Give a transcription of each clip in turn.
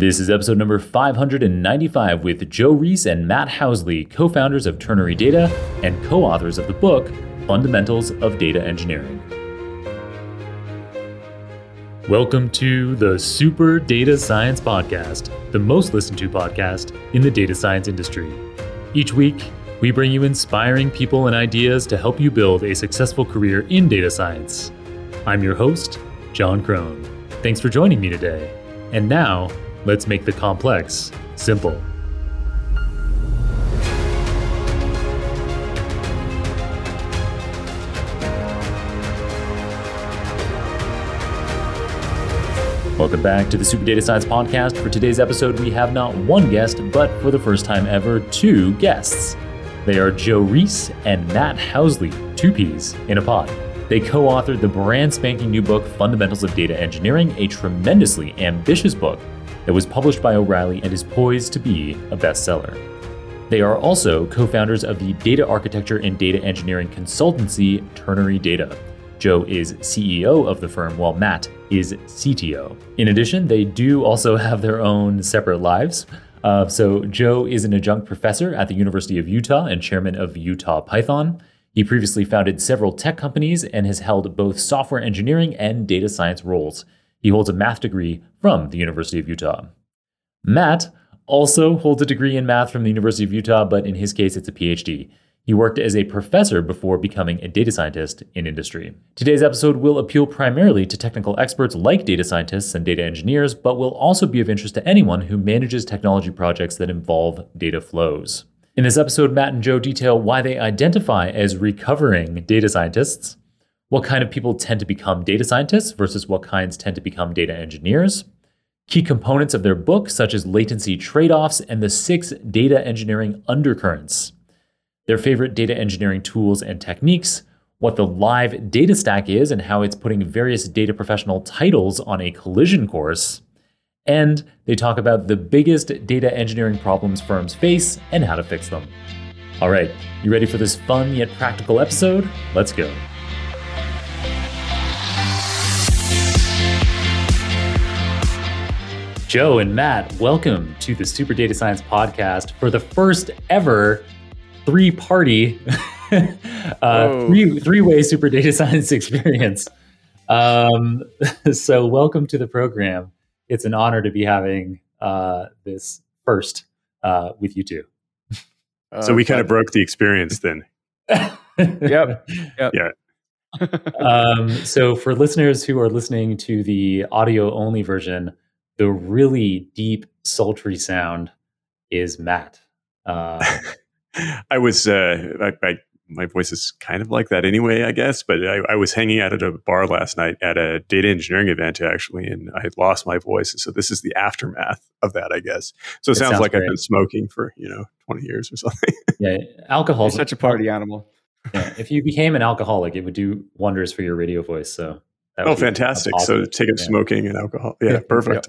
This is episode number 595 with Joe Reis and Matt Housley, co founders of Ternary Data and co authors of the book Fundamentals of Data Engineering. Welcome to the Super Data Science Podcast, the most listened to podcast in the data science industry. Each week, we bring you inspiring people and ideas to help you build a successful career in data science. I'm your host, Jon Krohn. Thanks for joining me today. And now, Let's make the complex simple. Welcome back to the Super Data Science Podcast. For today's episode, we have not one guest, but for the first time ever, two guests. They are Joe Reis and Matt Housley, two peas in a pod. They co authored the brand spanking new book, Fundamentals of Data Engineering, a tremendously ambitious book that was published by O'Reilly and is poised to be a bestseller. They are also co founders of the data architecture and data engineering consultancy Ternary Data. Joe is CEO of the firm, while Matt is CTO. In addition, they do also have their own separate lives. Uh, so, Joe is an adjunct professor at the University of Utah and chairman of Utah Python. He previously founded several tech companies and has held both software engineering and data science roles. He holds a math degree from the University of Utah. Matt also holds a degree in math from the University of Utah, but in his case, it's a PhD. He worked as a professor before becoming a data scientist in industry. Today's episode will appeal primarily to technical experts like data scientists and data engineers, but will also be of interest to anyone who manages technology projects that involve data flows. In this episode, Matt and Joe detail why they identify as recovering data scientists, what kind of people tend to become data scientists versus what kinds tend to become data engineers, key components of their book, such as latency trade offs and the six data engineering undercurrents, their favorite data engineering tools and techniques, what the live data stack is and how it's putting various data professional titles on a collision course. And they talk about the biggest data engineering problems firms face and how to fix them. All right, you ready for this fun yet practical episode? Let's go. Joe and Matt, welcome to the Super Data Science Podcast for the first ever three party, uh, three three way Super Data Science experience. Um, so, welcome to the program. It's an honor to be having uh, this first uh, with you two. so we kind of broke the experience then. yep. yep. Yeah. um, so for listeners who are listening to the audio only version, the really deep, sultry sound is Matt. Uh, I was, uh, I, I, my voice is kind of like that anyway, I guess. But I, I, was hanging out at a bar last night at a data engineering event, actually, and I had lost my voice. And so this is the aftermath of that, I guess. So it, it sounds, sounds, like great. I've been smoking for you know twenty years or something. yeah, alcohol is such a party animal. yeah, if you became an alcoholic, it would do wonders for your radio voice. So oh, fantastic! So take up yeah. smoking and alcohol. Yeah, perfect.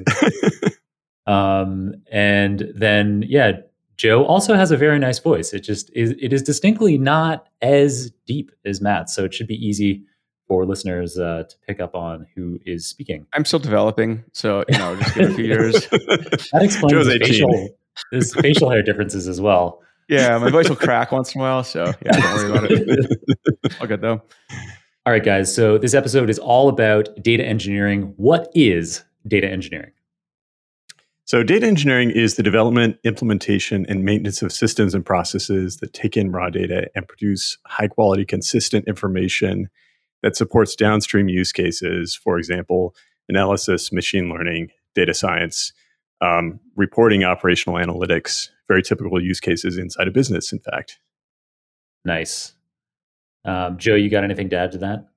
um, and then yeah, Joe also has a very nice voice. It just is. It is distinctly not as deep as Matt, so it should be easy for listeners uh, to pick up on who is speaking. I'm still developing, so you know, just give it a few years. that explains Joe's facial, his facial hair differences as well. Yeah, my voice will crack once in a while, so yeah, don't worry about it. All good though. All right, guys. So this episode is all about data engineering. What is data engineering? So, data engineering is the development, implementation, and maintenance of systems and processes that take in raw data and produce high quality, consistent information that supports downstream use cases. For example, analysis, machine learning, data science, um, reporting, operational analytics, very typical use cases inside a business, in fact. Nice. Um, Joe, you got anything to add to that?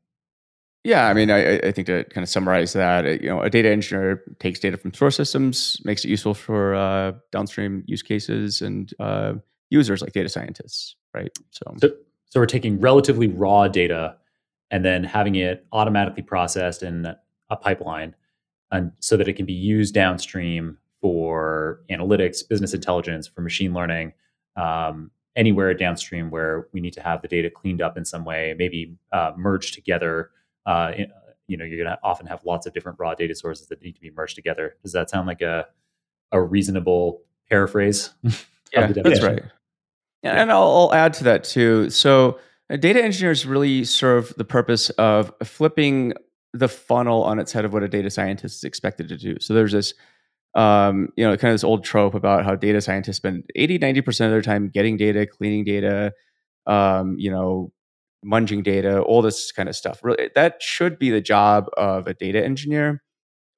Yeah, I mean, I, I, think to kind of summarize that, you know, a data engineer takes data from source systems, makes it useful for uh, downstream use cases and uh, users like data scientists, right? So, so, so we're taking relatively raw data and then having it automatically processed in a pipeline, and so that it can be used downstream for analytics, business intelligence, for machine learning, um, anywhere downstream where we need to have the data cleaned up in some way, maybe uh, merged together. Uh, you know, you're going to often have lots of different raw data sources that need to be merged together. Does that sound like a a reasonable paraphrase. yeah, that's right. Yeah, and I'll, I'll add to that too. So uh, data engineers really serve the purpose of flipping the funnel on its head of what a data scientist is expected to do. So there's this, um, you know, kind of this old trope about how data scientists spend 80, 90% of their time getting data, cleaning data, um, you know, munging data, all this kind of stuff. Really, that should be the job of a data engineer,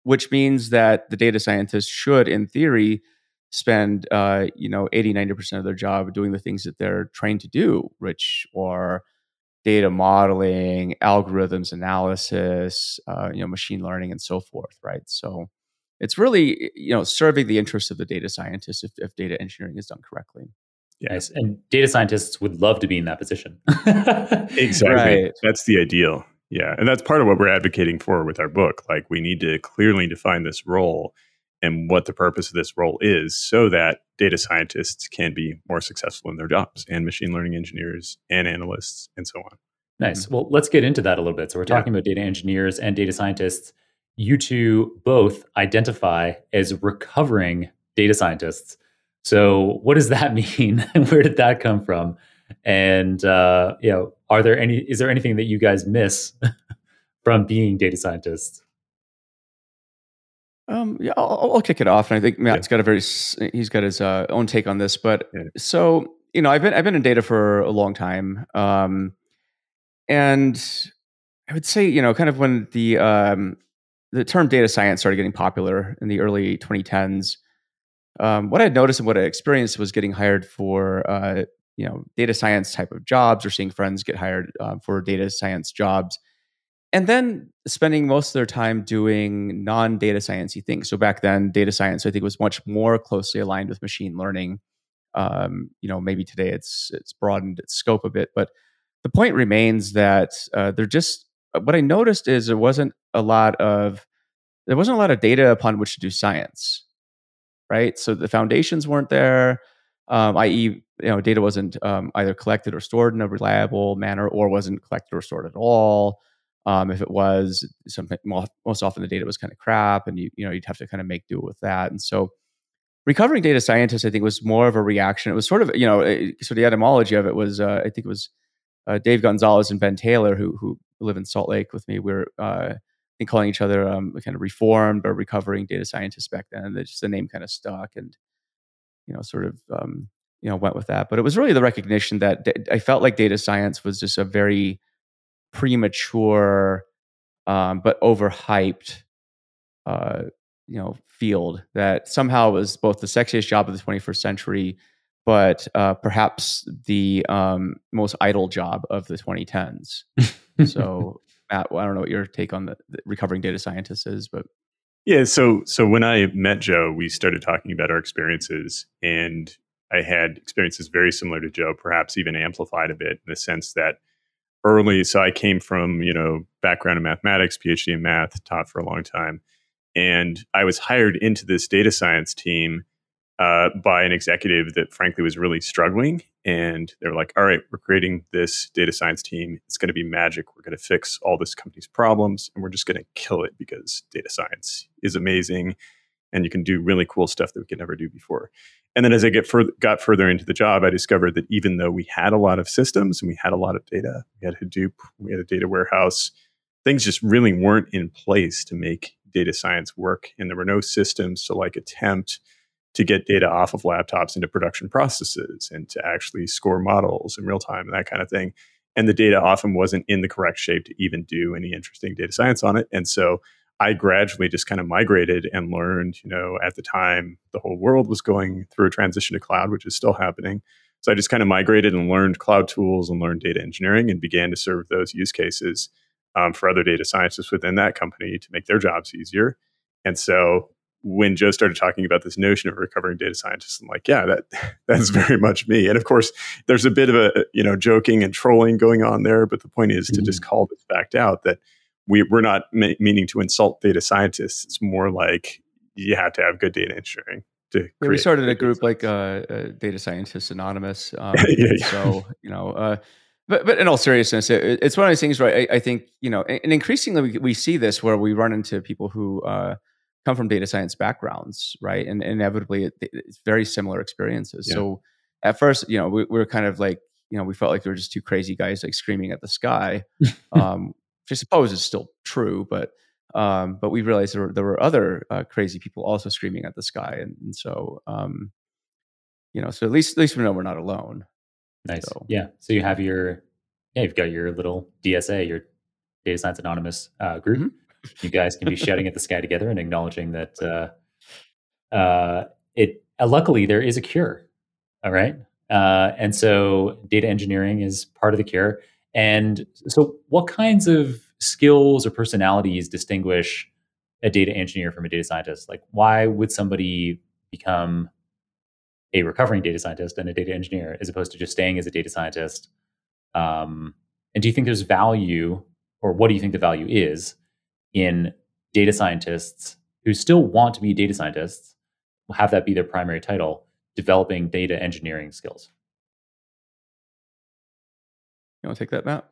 which means that the data scientist should, in theory, spend uh, you know 80 90% of their job doing the things that they're trained to do which are data modeling algorithms analysis uh, you know machine learning and so forth right so it's really you know serving the interests of the data scientist if, if data engineering is done correctly yes and data scientists would love to be in that position exactly right. that's the ideal yeah and that's part of what we're advocating for with our book like we need to clearly define this role and what the purpose of this role is so that data scientists can be more successful in their jobs and machine learning engineers and analysts and so on. Nice. Mm-hmm. Well, let's get into that a little bit. So, we're talking yeah. about data engineers and data scientists. You two both identify as recovering data scientists. So, what does that mean? Where did that come from? And uh, you know, are there any? Is there anything that you guys miss from being data scientists? Um, yeah, I'll, I'll, kick it off, and I think Matt's yeah. got a very he's got his uh, own take on this. But yeah. so you know, I've been I've been in data for a long time, um, and I would say you know, kind of when the um, the term data science started getting popular in the early 2010s, um, what I noticed and what I experienced was getting hired for uh, you know data science type of jobs, or seeing friends get hired uh, for data science jobs and then spending most of their time doing non-data sciencey things. So back then, data science I think was much more closely aligned with machine learning. Um, you know, maybe today it's it's broadened its scope a bit, but the point remains that uh, they're just what I noticed is there wasn't a lot of there wasn't a lot of data upon which to do science, right? So the foundations weren't there, um, i.e., you know, data wasn't um, either collected or stored in a reliable manner, or wasn't collected or stored at all. Um, if it was something, most often the data was kind of crap, and you you know you'd have to kind of make do with that. And so, recovering data scientists, I think, was more of a reaction. It was sort of you know, so the etymology of it was, uh, I think it was uh, Dave Gonzalez and Ben Taylor who who live in Salt Lake with me. We are uh, think calling each other um, kind of reformed or recovering data scientists back then. And just the name kind of stuck, and you know, sort of um, you know went with that. But it was really the recognition that I felt like data science was just a very premature um, but overhyped uh, you know field that somehow was both the sexiest job of the 21st century but uh, perhaps the um, most idle job of the 2010s so Matt, I don't know what your take on the, the recovering data scientist is, but yeah. So so when I met Joe, we started talking about our experiences, and I had experiences very similar to Joe, perhaps even amplified a bit in the sense that early. So I came from, you know, background in mathematics, PhD in math, taught for a long time. And I was hired into this data science team uh, by an executive that frankly was really struggling. And they were like, all right, we're creating this data science team. It's going to be magic. We're going to fix all this company's problems and we're just going to kill it because data science is amazing and you can do really cool stuff that we could never do before. And then as I get got further into the job, I discovered that even though we had a lot of systems and we had a lot of data, we had Hadoop, we had a data warehouse, things just really weren't in place to make data science work. And there were no systems to like attempt to get data off of laptops into production processes and to actually score models in real time and that kind of thing. And the data often wasn't in the correct shape to even do any interesting data science on it. And so I gradually just kind of migrated and learned, you know, at the time the whole world was going through a transition to cloud, which is still happening. So I just kind of migrated and learned cloud tools and learned data engineering and began to serve those use cases um, for other data scientists within that company to make their jobs easier. And so when Joe started talking about this notion of recovering data scientists, I'm like, yeah, that that's very much me. And of course, there's a bit of a you know joking and trolling going on there, but the point is mm-hmm. to just mm-hmm. call this fact out that we, we're not ma- meaning to insult data scientists. It's more like you have to have good data engineering. To yeah, we started a group like uh, uh, Data Scientists Anonymous. Um, yeah, yeah. So you know, uh, but but in all seriousness, it, it's one of those things where I, I, think you know, and increasingly we, we see this where we run into people who uh, come from data science backgrounds, right? And inevitably, it, it's very similar experiences. Yeah. So at first, you know, we, we were kind of like, you know, we felt like we were just two crazy guys like screaming at the sky, um, which I suppose is still true, but um, but we realized there were, there were other uh, crazy people also screaming at the sky, and, and so um, you know, so at least at least we know we're not alone. Nice, so. yeah. So you have your yeah, you've got your little DSA, your Data Science Anonymous uh, group. Mm-hmm. You guys can be shouting at the sky together and acknowledging that uh, uh, it. Uh, luckily, there is a cure. All right, uh, and so data engineering is part of the cure. And so, what kinds of skills or personalities distinguish a data engineer from a data scientist? Like, why would somebody become a recovering data scientist and a data engineer as opposed to just staying as a data scientist? Um, and do you think there's value, or what do you think the value is in data scientists who still want to be data scientists, have that be their primary title, developing data engineering skills? You want to take that, Matt?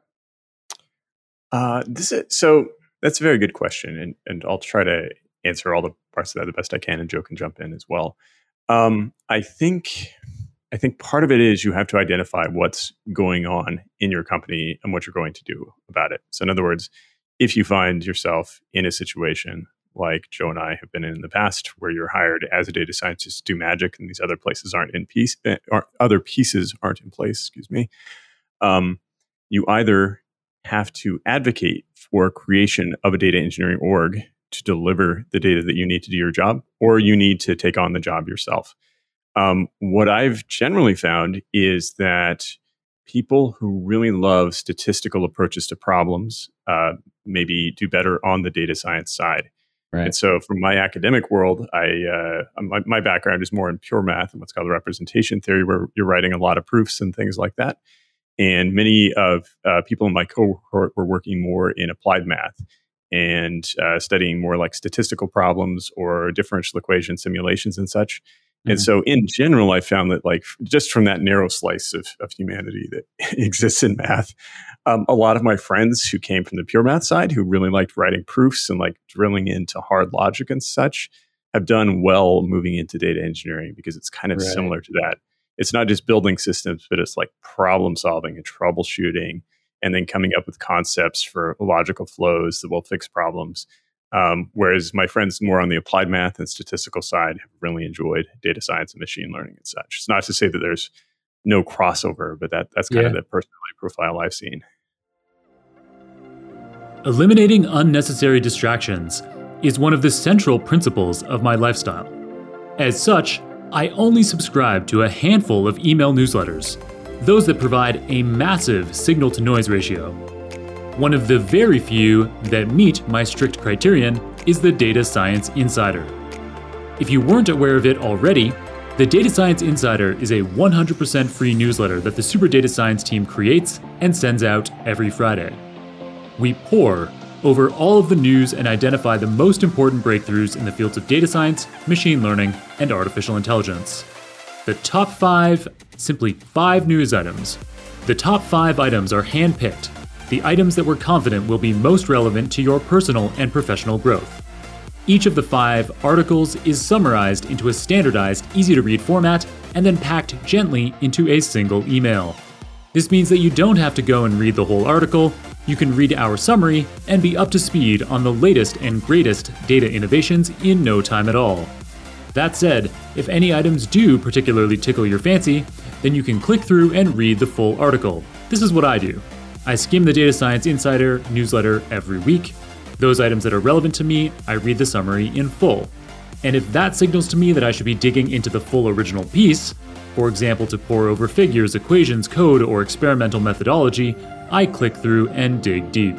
Uh, this is, so that's a very good question, and and I'll try to answer all the parts of that the best I can, and Joe can jump in as well. Um, I think I think part of it is you have to identify what's going on in your company and what you're going to do about it. So, in other words, if you find yourself in a situation like Joe and I have been in, in the past, where you're hired as a data scientist to do magic, and these other places aren't in piece, uh, other pieces aren't in place. Excuse me. Um, you either have to advocate for creation of a data engineering org to deliver the data that you need to do your job, or you need to take on the job yourself. Um, what I've generally found is that people who really love statistical approaches to problems uh, maybe do better on the data science side. Right. And so, from my academic world, I uh, my, my, background is more in pure math and what's called representation theory, where you're writing a lot of proofs and things like that. And many of uh, people in my cohort were working more in applied math and uh, studying more like statistical problems or differential equation simulations and such. Mm-hmm. And so, in general, I found that, like, just from that narrow slice of, of humanity that exists in math, um, a lot of my friends who came from the pure math side, who really liked writing proofs and like drilling into hard logic and such, have done well moving into data engineering because it's kind of right. similar to that it's not just building systems, but it's like problem solving and troubleshooting, and then coming up with concepts for logical flows that will fix problems. Um, whereas my friends more on the applied math and statistical side have really enjoyed data science and machine learning and such. It's not to say that there's no crossover, but that that's kind yeah. of the personality profile I've seen. Eliminating unnecessary distractions is one of the central principles of my lifestyle. As such, I only subscribe to a handful of email newsletters, those that provide a massive signal to noise ratio. One of the very few that meet my strict criterion is the Data Science Insider. If you weren't aware of it already, the Data Science Insider is a 100% free newsletter that the Super Data Science team creates and sends out every Friday. We pore over all of the news and identify the most important breakthroughs in the fields of data science, machine learning, and artificial intelligence. The top five, simply five news items. The top five items are handpicked, the items that we're confident will be most relevant to your personal and professional growth. Each of the five articles is summarized into a standardized, easy to read format and then packed gently into a single email. This means that you don't have to go and read the whole article, you can read our summary and be up to speed on the latest and greatest data innovations in no time at all. That said, if any items do particularly tickle your fancy, then you can click through and read the full article. This is what I do. I skim the Data Science Insider newsletter every week. Those items that are relevant to me, I read the summary in full. And if that signals to me that I should be digging into the full original piece, for example, to pore over figures, equations, code, or experimental methodology, I click through and dig deep.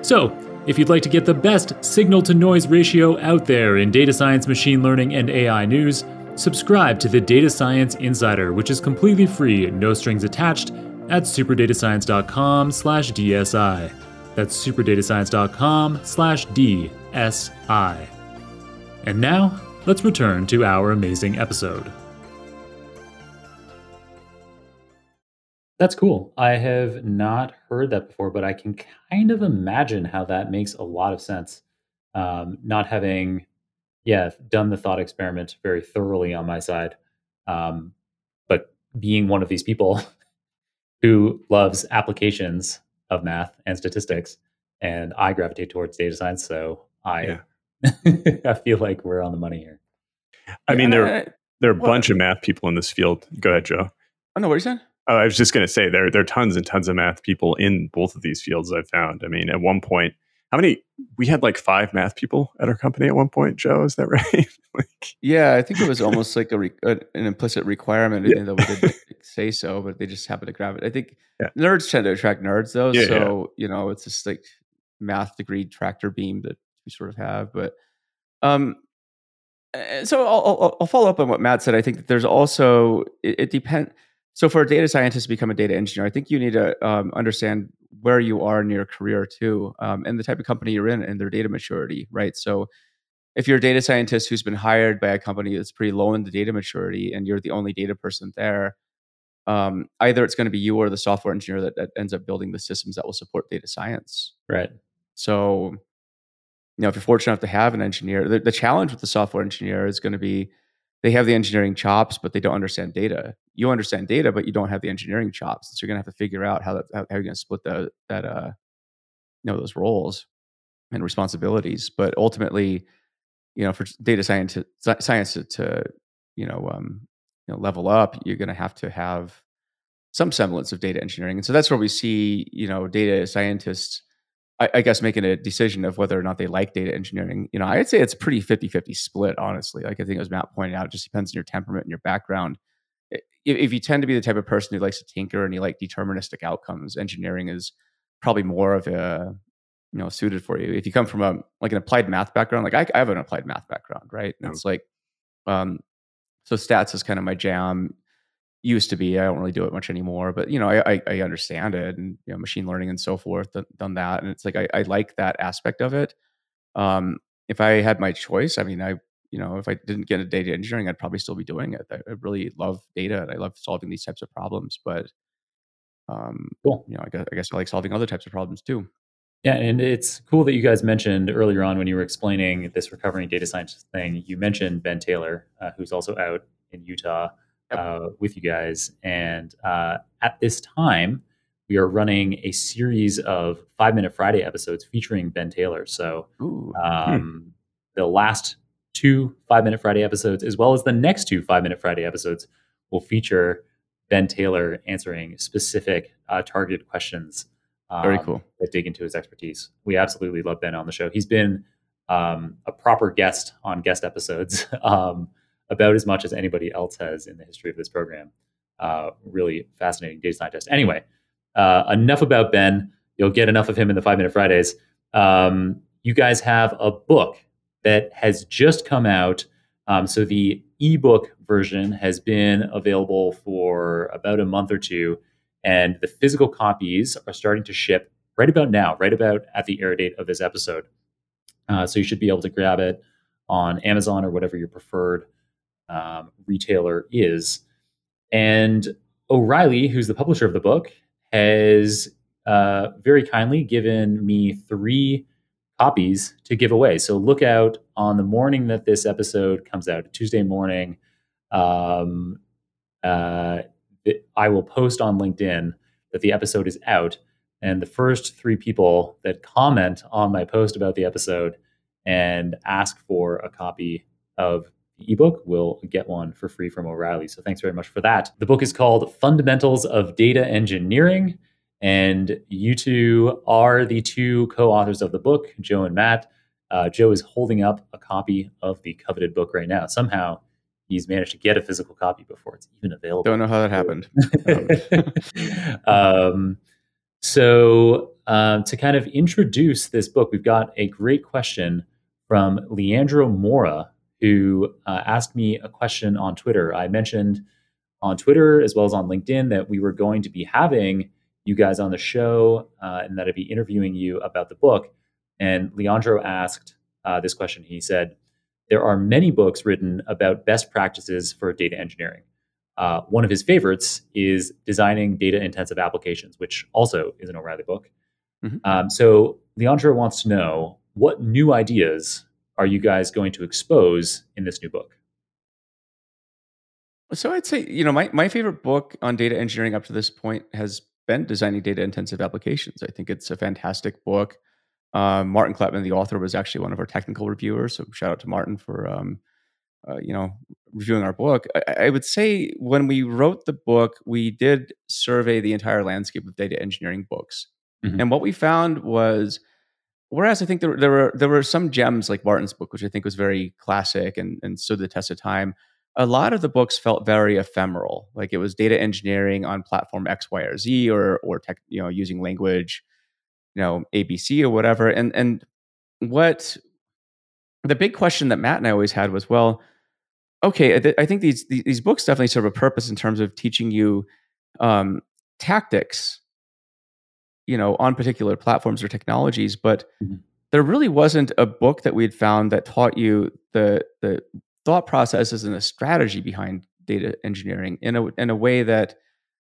So, if you'd like to get the best signal to noise ratio out there in data science, machine learning, and AI news, subscribe to the Data Science Insider, which is completely free, no strings attached, at superdatascience.com slash DSI. That's superdatascience.com slash DSI. And now, let's return to our amazing episode. That's cool. I have not heard that before, but I can kind of imagine how that makes a lot of sense. Um, not having yeah, done the thought experiment very thoroughly on my side. Um, but being one of these people who loves applications of math and statistics, and I gravitate towards data science, so I yeah. I feel like we're on the money here. I mean, there there are a bunch of math people in this field. Go ahead, Joe. Oh, I know what you saying. Oh, I was just going to say there there are tons and tons of math people in both of these fields. I've found. I mean, at one point, how many? We had like five math people at our company at one point. Joe, is that right? like, yeah, I think it was almost like a, re, an implicit requirement yeah. that we didn't say so, but they just happened to grab it. I think yeah. nerds tend to attract nerds, though. Yeah, so you know, it's just like math degree tractor beam that we sort of have. But um, so I'll, I'll, I'll follow up on what Matt said. I think that there's also it, it depends. So for a data scientist to become a data engineer, I think you need to um, understand where you are in your career too, um, and the type of company you're in and their data maturity, right? So if you're a data scientist who's been hired by a company that's pretty low in the data maturity and you're the only data person there, um, either it's going to be you or the software engineer that, that, ends up building the systems that will support data science. Right. So, you know, if you're fortunate enough to have an engineer, the, the challenge with the software engineer is going to be they have the engineering chops, but they don't understand data. You understand data, but you don't have the engineering chops. So you're to have to figure out how, that, how, you're to split the, that, uh, you know, those roles and responsibilities. But ultimately, you know, for data science, science to, to you know, um, you know, level up, you're to have to have some semblance of data engineering. And so that's where we see, you know, data scientists I, I, guess making a decision of whether or not they like data engineering. You know, I'd say it's pretty 50 50 split, honestly. Like I think as Matt pointed out, it just depends on your temperament and your background. If, if you tend to be the type of person who likes to tinker and you like deterministic outcomes, engineering is probably more of a you know suited for you. If you come from a like an applied math background, like I, I have an applied math background, right? And it's like um so stats is kind of my jam used to be. I don't really do it much anymore, but you know, I, I understand it and you know, machine learning and so forth, done that. And it's like, I, I like that aspect of it. Um, if I had my choice, I mean, I, you know, if I didn't get into data engineering, I'd probably still be doing it. I, really love data and I love solving these types of problems, but, um, cool. you know, I guess, I guess I like solving other types of problems too. Yeah, and it's cool that you guys mentioned earlier on when you were explaining this recovering data scientist thing. You mentioned Ben Taylor, uh, who's also out in Utah uh, with you guys. And uh, at this time, we are running a series of Five Minute Friday episodes featuring Ben Taylor. So hmm. um, hmm. the last two Five Minute Friday episodes, as well as the next two Five Minute Friday episodes, will feature Ben Taylor answering specific uh, targeted questions. Um, Very cool. That dig into his expertise. We absolutely love Ben on the show. He's been um, a proper guest on guest episodes. Um, about as much as anybody else has in the history of this program. Uh, really fascinating data scientist. Anyway, uh, enough about Ben. You'll get enough of him in the Five Minute Fridays. Um, you guys have a book that has just come out. Um, so the ebook version has been available for about a month or two, and the physical copies are starting to ship right about now, right about at the air date of this episode. Uh, so you should be able to grab it on Amazon or whatever your preferred um, retailer is. And O'Reilly, who's the publisher of the book, has uh, very kindly given me three copies to give away. So look out on the morning that this episode comes out, Tuesday morning. Um, uh, it, I will post on LinkedIn that the episode is out. And the first three people that comment on my post about the episode and ask for a copy of the ebook will get one for free from O'Reilly. So thanks very much for that. The book is called Fundamentals of Data Engineering. And you two are the two co authors of the book, Joe and Matt. Uh, Joe is holding up a copy of the coveted book right now. Somehow he's managed to get a physical copy before it's even available. Don't know how that happened. um, so, um, to kind of introduce this book, we've got a great question from Leandro Mora, who uh, asked me a question on Twitter. I mentioned on Twitter as well as on LinkedIn that we were going to be having you guys on the show uh, and that I'd be interviewing you about the book. And Leandro asked uh, this question. He said, There are many books written about best practices for data engineering. Uh, one of his favorites is Designing Data Intensive Applications, which also is an O'Reilly book. Mm-hmm. Um, so Leandro wants to know what new ideas are you guys going to expose in this new book? So I'd say, you know, my, my favorite book on data engineering up to this point has been Designing Data Intensive Applications. I think it's a fantastic book. Um, Martin Kleppmann, the author, was actually one of our technical reviewers. So shout out to Martin for, um, uh, you know, reviewing our book. I, I, would say when we wrote the book, we did survey the entire landscape of data engineering books, mm-hmm. and what we found was, whereas I think there, there were there were some gems like Martin's book, which I think was very classic and and stood the test of time a lot of the books felt very ephemeral like it was data engineering on platform x y or z or or tech you know using language you know abc or whatever and and what the big question that matt and i always had was well okay i think these these books definitely serve a purpose in terms of teaching you um, tactics you know on particular platforms or technologies but mm-hmm. there really wasn't a book that we had found that taught you the the thought processes and a strategy behind data engineering in a in a way that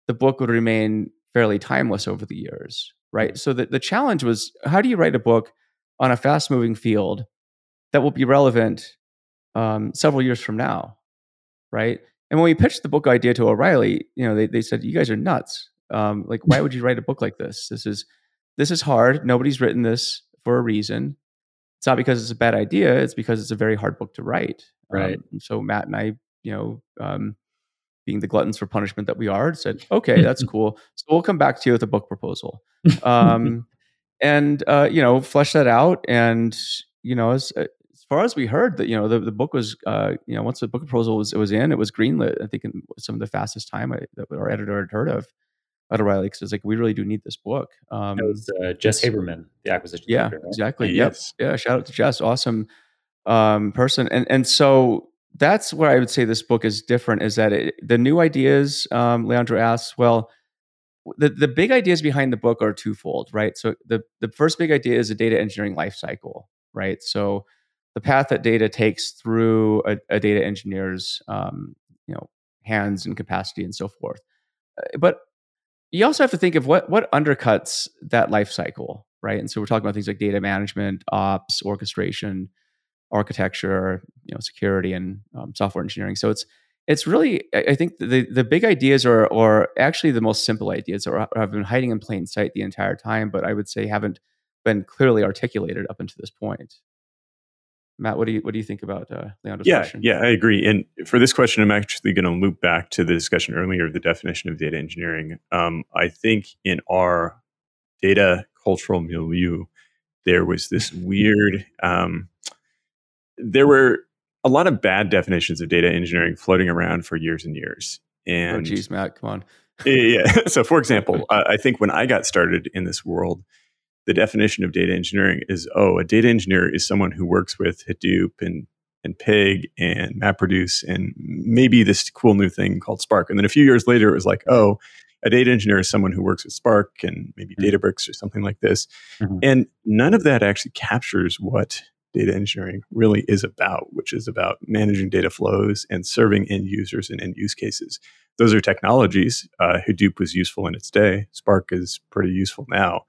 the book would remain fairly timeless over the years, right? So the, the challenge was how do you write a book on a fast moving field that will be relevant um, several years from now, right? And when we pitched the book idea to O'Reilly, you know, they, they said, "You guys are nuts. Um, like, why would you write a book like this? This is this is hard. Nobody's written this for a reason. It's not because it's a bad idea. It's because it's a very hard book to write. Right. Um, so Matt and I, you know, um, being the gluttons for punishment that we are, said, okay, that's cool. So we'll come back to you with a book proposal. Um, and, uh, you know, flesh that out. And, you know, as, uh, as far as we heard that, you know, the, the book was, uh, you know, once the book proposal was, it was in, it was greenlit, I think in some of the fastest time I, that our editor had heard of at O'Reilly. Cause it's like, we really do need this book. Um, it was uh, Jess Haberman, the acquisition. Yeah, right? exactly. Yes. Yep. Yeah. Shout out to Jess. Awesome um, person. And and so that's where I would say this book is different. Is that it, the new ideas? Um, Leandro asks. Well, the the big ideas behind the book are twofold, right? So the the first big idea is a data engineering lifecycle, right? So the path that data takes through a, a data engineer's um, you know hands and capacity and so forth. Uh, but you also have to think of what what undercuts that life cycle, right? And so we're talking about things like data management, ops, orchestration, architecture, you know, security, and um, software engineering. So it's it's really I think the the big ideas are or actually the most simple ideas are have been hiding in plain sight the entire time, but I would say haven't been clearly articulated up until this point. Matt, what do you what do you think about uh, Leandro's yeah, question? Yeah, I agree. And for this question, I'm actually going to loop back to the discussion earlier of the definition of data engineering. Um, I think in our data cultural milieu, there was this weird um, there were a lot of bad definitions of data engineering floating around for years and years. Oh, and oh, geez, Matt, come on. yeah. So, for example, I think when I got started in this world, the definition of data engineering is oh, a data engineer is someone who works with Hadoop and and Pig and MapReduce and maybe this cool new thing called Spark. And then a few years later, it was like, oh, a data engineer is someone who works with Spark and maybe mm-hmm. Databricks or something like this. Mm-hmm. And none of that actually captures what data engineering really is about, which is about managing data flows and serving end users and end use cases. Those are technologies. Uh, Hadoop was useful in its day. Spark is pretty useful now.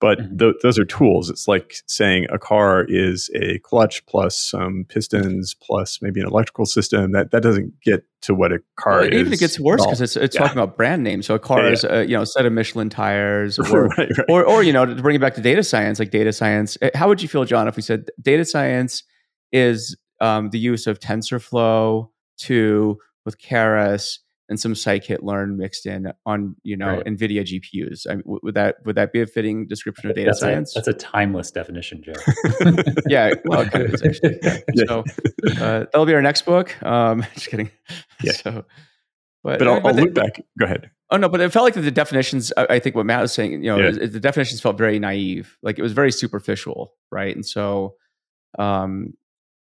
But mm-hmm. th- those are tools. It's like saying a car is a clutch plus some pistons plus maybe an electrical system. That that doesn't get to what a car well, is. Even it gets worse because it's, it's yeah. talking about brand names. So a car yeah, is a, you know a set of Michelin tires, or, right, right. or or you know to bring it back to data science, like data science. Eh, how would you feel, Jon, if we said data science is um, the use of TensorFlow to with Keras and some scikit-learn mixed in on you know right. NVIDIA GPUs. I mean, would that would that be a fitting description of data that's science? A, that's a timeless definition, Joe. yeah, well, it kind of is actually. Yeah. So uh, that'll be our next book. Um, just kidding. Yeah. So, but, but I'll, but I'll look back. Go ahead. Oh no, but it felt like the definitions. I think what Matt was saying, you know, yeah. the definitions felt very naive. Like it was very superficial, right? And so, um,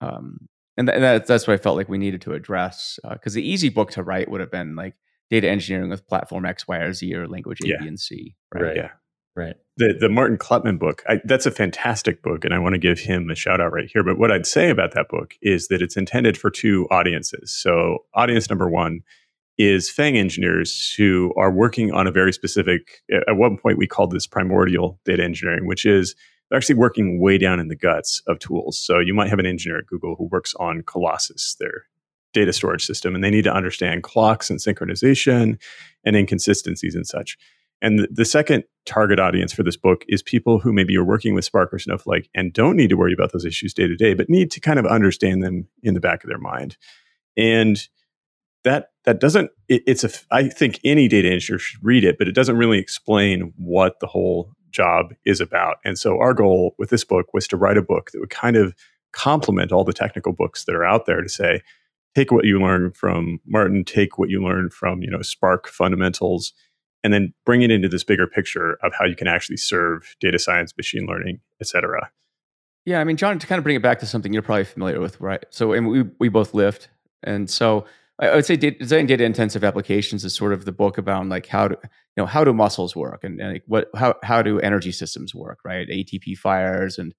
um, and, th- and that, that's what I felt like we needed to address because uh, the easy book to write would have been like data engineering with platform X, Y, or Z or language A, yeah. B, and C. Right? right. Yeah. Right. The the Martin Kleppmann book, I, that's a fantastic book, and I want to give him a shout out right here. But what I'd say about that book is that it's intended for two audiences. So, audience number one is FANG engineers who are working on a very specific. At one point, we called this primordial data engineering, which is they're actually working way down in the guts of tools. So you might have an engineer at Google who works on Colossus, their data storage system, and they need to understand clocks and synchronization and inconsistencies and such. And the, second target audience for this book is people who maybe are working with Spark or Snowflake and don't need to worry about those issues day to day, but need to kind of understand them in the back of their mind. And that that doesn't it, it's a I think any data engineer should read it, but it doesn't really explain what the whole job is about. And so our goal with this book was to write a book that would kind of complement all the technical books that are out there to say, take what you learn from Martin, take what you learn from, you know, Spark fundamentals, and then bring it into this bigger picture of how you can actually serve data science, machine learning, et cetera. Yeah, I mean, Jon, to kind of bring it back to something you're probably familiar with, right? So, and we we both lift, and so I would say data, design data intensive applications is sort of the book about like how to you know how do muscles work and, and like what how how do energy systems work, right? ATP fires and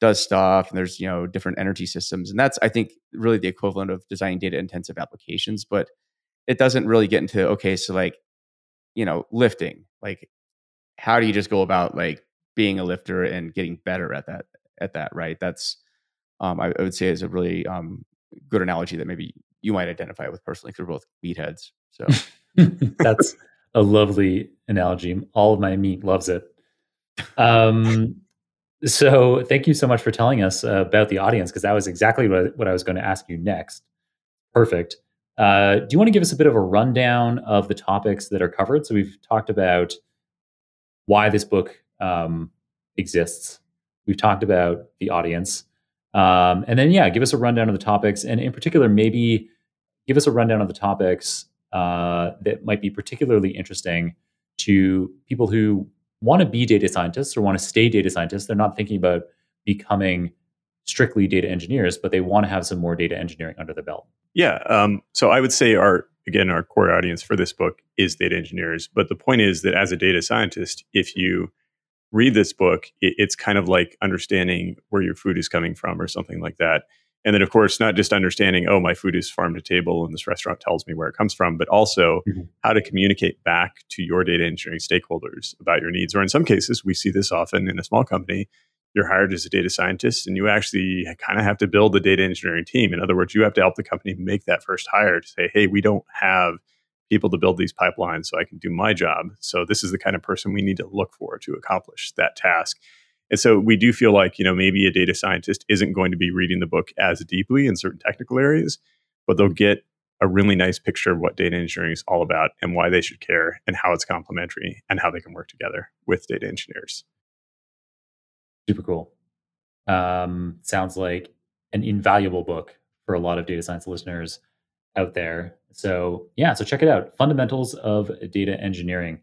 does stuff, and there's you know different energy systems, and that's I think really the equivalent of designing data intensive applications, but it doesn't really get into okay, so like you know, lifting. Like, how do you just go about like being a lifter and getting better at that? At that, right? That's um, I, I would say is a really um, good analogy that maybe you might identify with personally because we're both meatheads. So that's a lovely analogy. All of my meat loves it. Um, so thank you so much for telling us uh, about the audience because that was exactly what, what I was going to ask you next. Perfect. Uh, do you want to give us a bit of a rundown of the topics that are covered? So we've talked about why this book um, exists. We've talked about the audience, um, and then yeah, give us a rundown of the topics, and in particular, maybe give us a rundown of the topics uh, that might be particularly interesting to people who want to be data scientists or want to stay data scientists. They're not thinking about becoming strictly data engineers, but they want to have some more data engineering under the belt. Yeah. Um, so I would say our again our core audience for this book is data engineers. But the point is that as a data scientist, if you read this book, it, it's kind of like understanding where your food is coming from or something like that. And then, of course, not just understanding, oh, my food is farm to table and this restaurant tells me where it comes from, but also mm-hmm. how to communicate back to your data engineering stakeholders about your needs. Or in some cases, we see this often in a small company you're hired as a data scientist and you actually kind of have to build the data engineering team. In other words, you have to help the company make that first hire to say, hey, we don't have people to build these pipelines so I can do my job. So this is the kind of person we need to look for to accomplish that task. And so we do feel like, you know, maybe a data scientist isn't going to be reading the book as deeply in certain technical areas, but they'll get a really nice picture of what data engineering is all about and why they should care and how it's complementary and how they can work together with data engineers. Super cool. Um, sounds like an invaluable book for a lot of data science listeners out there. So, yeah, so check it out Fundamentals of Data Engineering.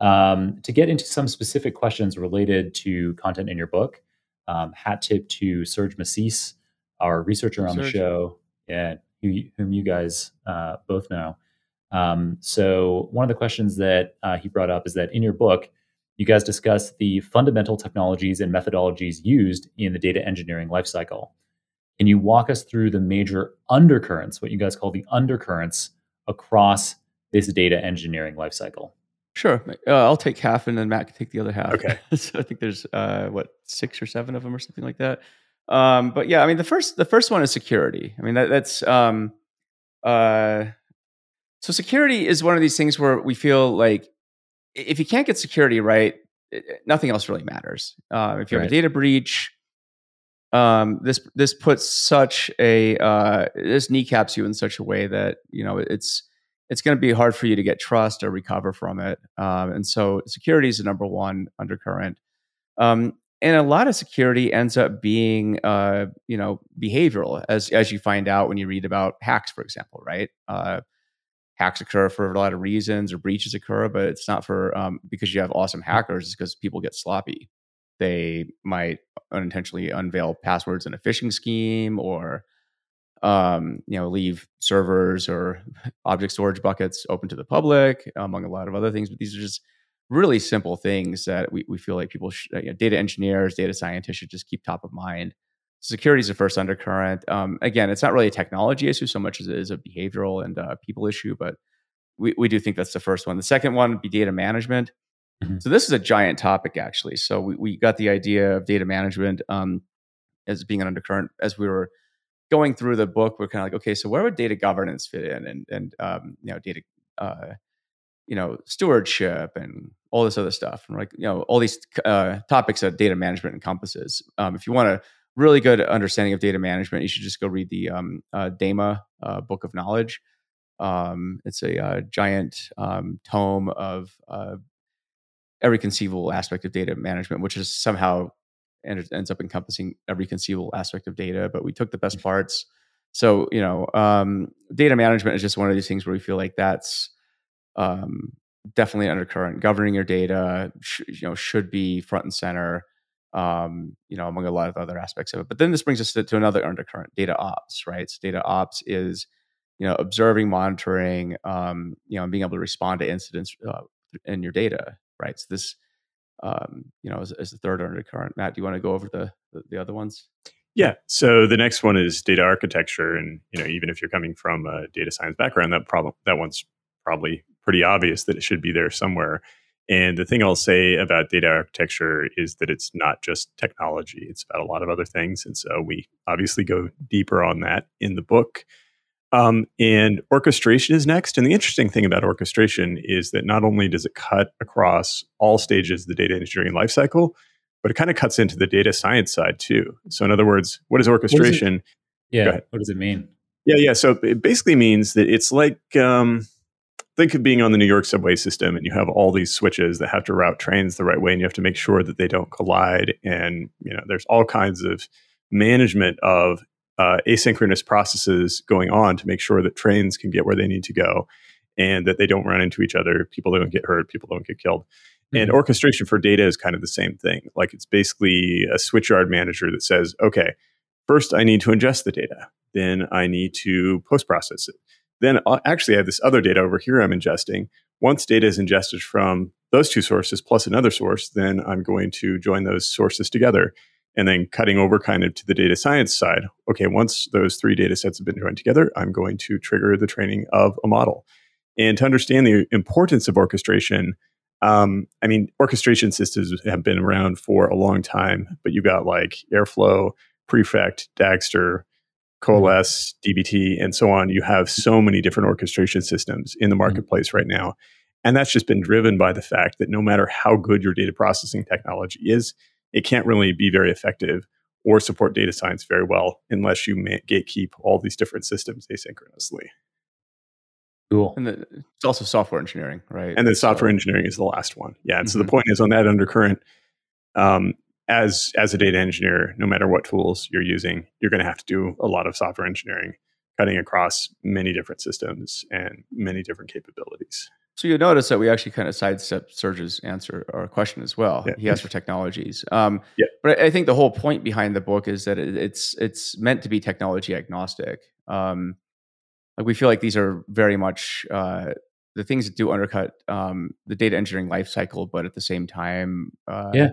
Um, to get into some specific questions related to content in your book, um, hat tip to Serge Masís, our researcher on Serge. the show, yeah, who, whom you guys uh, both know. Um, so, one of the questions that uh, he brought up is that in your book, you guys discuss the fundamental technologies and methodologies used in the data engineering lifecycle. Can you walk us through the major undercurrents, what you guys call the undercurrents, across this data engineering lifecycle? Sure. Uh, I'll take half and then Matt can take the other half. Okay. so I think there's uh, what six or seven of them or something like that. Um, but yeah, I mean the first the first one is security. I mean that, that's um, uh, so security is one of these things where we feel like if you can't get security right, nothing else really matters. Uh, if you have right. a data breach, um, this this puts such a uh, this kneecaps you in such a way that you know it's it's going to be hard for you to get trust or recover from it. Um, and so security is the number one undercurrent. Um, and a lot of security ends up being uh, you know behavioral as as you find out when you read about hacks, for example, right? Uh, hacks occur for a lot of reasons or breaches occur, but it's not for um, because you have awesome hackers. It's because people get sloppy. They might unintentionally unveil passwords in a phishing scheme, or um, you know, leave servers or object storage buckets open to the public, among a lot of other things. But these are just really simple things that we, we feel like people, should, you know, data engineers, data scientists should just keep top of mind security is the first undercurrent. Um, again, it's not really a technology issue so much as it is a behavioral and uh, people issue, but we, we do think that's the first one. The second one would be data management. Mm-hmm. So this is a giant topic, actually. So we, we got the idea of data management um, as being an undercurrent as we were going through the book. We're kind of like, okay, so where would data governance fit in, and and um, you know, data, uh, you know, stewardship, and all this other stuff, and like you know, all these uh, topics that data management encompasses. Um, if you want a really good understanding of data management, you should just go read the um, uh, DAMA uh, Book of Knowledge. Um, it's a uh, giant um, tome of uh, every conceivable aspect of data management, which is somehow ends up encompassing every conceivable aspect of data. But we took the best parts. So you know, um, data management is just one of these things where we feel like that's um, definitely undercurrent. Governing your data, sh- you know, should be front and center. Um, you know, among a lot of other aspects of it. But then this brings us to, to another undercurrent: data ops. Right? So data ops is you know observing, monitoring, um, you know, and being able to respond to incidents uh, in your data right? So this, um, you know, as, as the third undercurrent. Matt, do you want to go over the, the, the other ones? Yeah. So the next one is data architecture, and you know, even if you're coming from a data science background, that problem that one's probably pretty obvious that it should be there somewhere. And the thing I'll say about data architecture is that it's not just technology; it's about a lot of other things. And so we obviously go deeper on that in the book. Um, and orchestration is next. And the interesting thing about orchestration is that not only does it cut across all stages of the data engineering lifecycle, but it kind of cuts into the data science side too. So, in other words, what is orchestration? What is yeah. What does it mean? Yeah, yeah. So it basically means that it's like um, think of being on the New York subway system, and you have all these switches that have to route trains the right way, and you have to make sure that they don't collide. And you know, there's all kinds of management of uh, asynchronous processes going on to make sure that trains can get where they need to go and that they don't run into each other. People don't get hurt. People don't get killed. Mm-hmm. And orchestration for data is kind of the same thing. Like it's basically a switchyard manager that says, okay, first I need to ingest the data. Then I need to post process it. Then I'll actually I have this other data over here I'm ingesting. Once data is ingested from those two sources plus another source, then I'm going to join those sources together and then cutting over kind of to the data science side. Okay, once those three data sets have been joined together, I'm going to trigger the training of a model. And to understand the importance of orchestration, um, I mean, orchestration systems have been around for a long time, but you've got like Airflow, Prefect, Dagster, Coalesce, DBT, and so on. You have so many different orchestration systems in the mm-hmm. marketplace right now. And that's just been driven by the fact that no matter how good your data processing technology is, it can't really be very effective or support data science very well unless you gatekeep all these different systems asynchronously. Cool. And the, it's also software engineering, right? And then software so, engineering is the last one. Yeah. And mm-hmm. so the mm-hmm. point is on that undercurrent, um, as as a data engineer, no matter what tools you're using, you're going to have to do a lot of software engineering, cutting across many different systems and many different capabilities. So you notice that we actually kind of sidestep Serge's answer or question as well. Yeah. He asked for technologies. Um, yeah. But I think the whole point behind the book is that it's it's meant to be technology agnostic. Um, like we feel like these are very much uh, the things that do undercut um, the data engineering lifecycle, but at the same time, uh, yeah,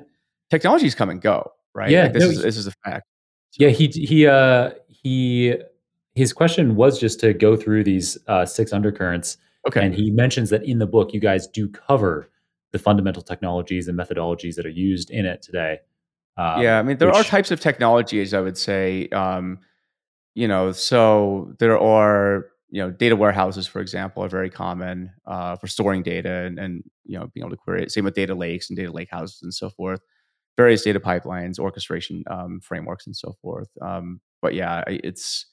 technologies come and go, right? Yeah, like this no, is this is a fact. So. Yeah, he he uh, he his question was just to go through these uh, six undercurrents Okay. And he mentions that in the book, you guys do cover the fundamental technologies and methodologies that are used in it today. Um, yeah, I mean, there which, are types of technologies, I would say. Um, you know, so there are, you know, data warehouses, for example, are very common uh, for storing data and, and, you know, being able to query it. Same with data lakes and data lake houses and so forth. Various data pipelines, orchestration um, frameworks, and so forth. Um, but yeah, it's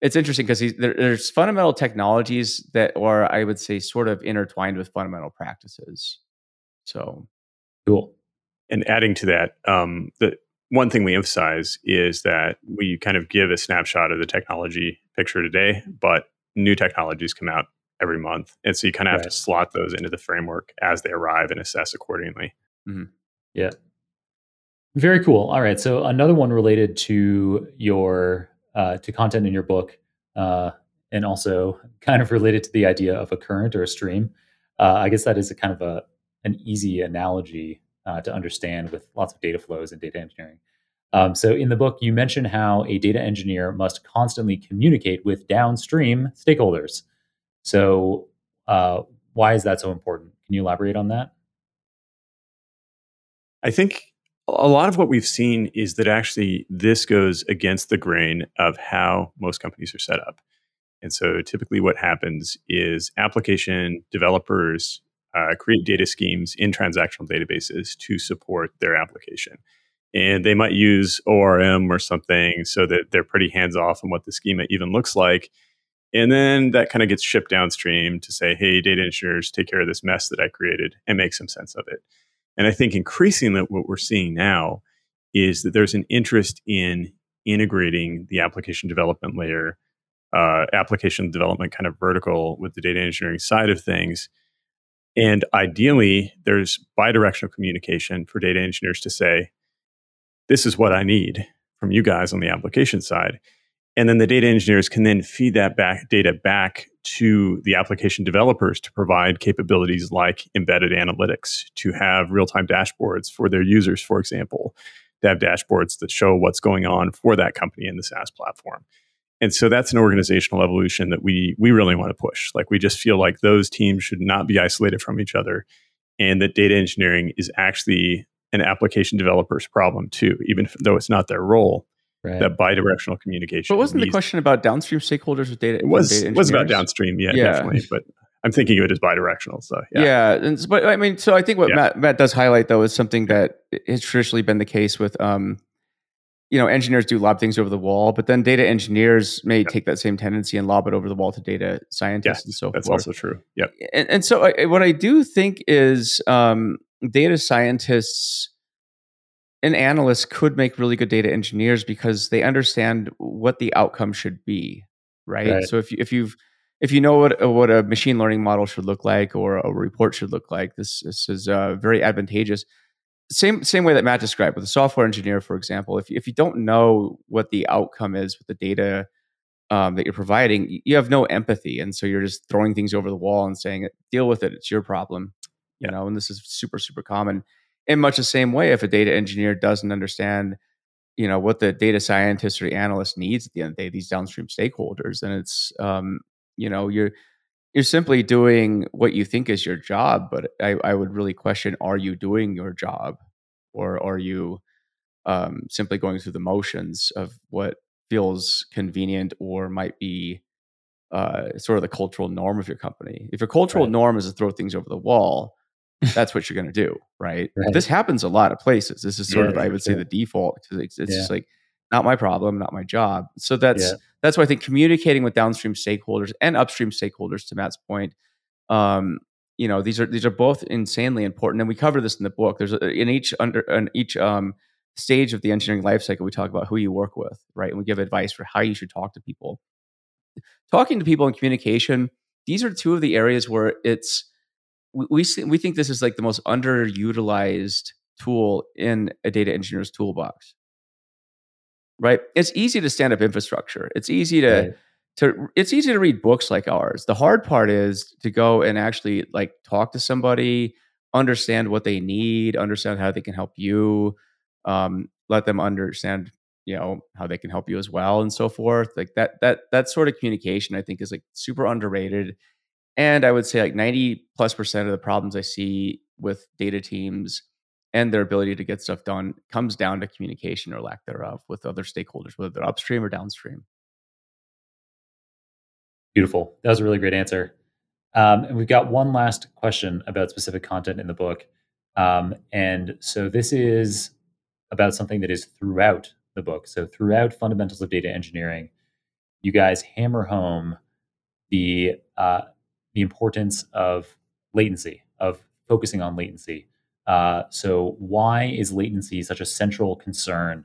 it's interesting because there, there's fundamental technologies that are, I would say, sort of intertwined with fundamental practices. So cool. And adding to that, um, the one thing we emphasize is that we kind of give a snapshot of the technology picture today, but new technologies come out every month, and so you kind of have to slot those into the framework as they arrive and assess accordingly. Mm-hmm. Yeah. Very cool. All right. So another one related to your uh, to content in your book, uh, and also kind of related to the idea of a current or a stream. Uh, I guess that is a kind of a an easy analogy uh, to understand with lots of data flows and data engineering. Um, so in the book, you mention how a data engineer must constantly communicate with downstream stakeholders. So uh, why is that so important? Can you elaborate on that? I think a lot of what we've seen is that actually this goes against the grain of how most companies are set up. And so typically what happens is application developers uh, create data schemes in transactional databases to support their application. And they might use ORM or something so that they're pretty hands off on what the schema even looks like. And then that kind of gets shipped downstream to say, hey, data engineers, take care of this mess that I created and make some sense of it. And I think increasingly what we're seeing now is that there's an interest in integrating the application development layer, uh, application development kind of vertical with the data engineering side of things. And ideally, there's bidirectional communication for data engineers to say, this is what I need from you guys on the application side. And then the data engineers can then feed that back data back to the application developers to provide capabilities like embedded analytics, to have real time dashboards for their users, for example, to have dashboards that show what's going on for that company in the SaaS platform. And so that's an organizational evolution that we we really want to push. Like we just feel like those teams should not be isolated from each other and that data engineering is actually an application developer's problem too, even though it's not their role right. that bidirectional communication. But wasn't the question about downstream stakeholders with data? It was data was about downstream, yeah, yeah, definitely. But I'm thinking of it as bidirectional. So yeah, yeah. And, but I mean, so I think what yeah. Matt Matt does highlight though is something that has traditionally been the case with. Um, you know, engineers do lob things over the wall, but then data engineers may take that same tendency and lob it over the wall to data scientists and so that's forth. That's also true. Yep. And, and so, I, what I do think is um, data scientists and analyst could make really good data engineers because they understand what the outcome should be, right? right. So if you, if you've if you know what what a machine learning model should look like or a report should look like, this this is uh, very advantageous. Same same way that Matt described with a software engineer, for example. If if you don't know what the outcome is with the data um, that you're providing, you have no empathy, and so you're just throwing things over the wall and saying, "Deal with it. It's your problem." You yeah. know, and this is super super common in much the same way if a data engineer doesn't understand you know what the data scientist or the analyst needs at the end of the day these downstream stakeholders and it's um, you know you're you're simply doing what you think is your job but i, I would really question are you doing your job or are you um, simply going through the motions of what feels convenient or might be uh, sort of the cultural norm of your company if your cultural right. norm is to throw things over the wall that's what you're going to do, right? right? This happens a lot of places. This is sort yeah, of, I would say, the default because it's, it's yeah. just like not my problem, not my job. So that's yeah. that's why I think communicating with downstream stakeholders and upstream stakeholders, to Matt's point, um, you know, these are these are both insanely important, and we cover this in the book. There's a, in each under in each um, stage of the engineering lifecycle, we talk about who you work with, right? And we give advice for how you should talk to people. Talking to people in communication; these are two of the areas where it's we we, see, we think this is like the most underutilized tool in a data engineer's toolbox. Right? It's easy to stand up infrastructure. It's easy to right. to it's easy to read books like ours. The hard part is to go and actually like talk to somebody, understand what they need, understand how they can help you, um, let them understand you know how they can help you as well and so forth like that that that sort of communication i think is like super underrated and I would say like 90 plus percent of the problems I see with data teams and their ability to get stuff done comes down to communication or lack thereof with other stakeholders, whether they're upstream or downstream. Beautiful. That was a really great answer. Um, and we've got one last question about specific content in the book. Um, and so this is about something that is throughout the book. So, throughout Fundamentals of Data Engineering, you guys hammer home the uh, the importance of latency, of focusing on latency. Uh, so, why is latency such a central concern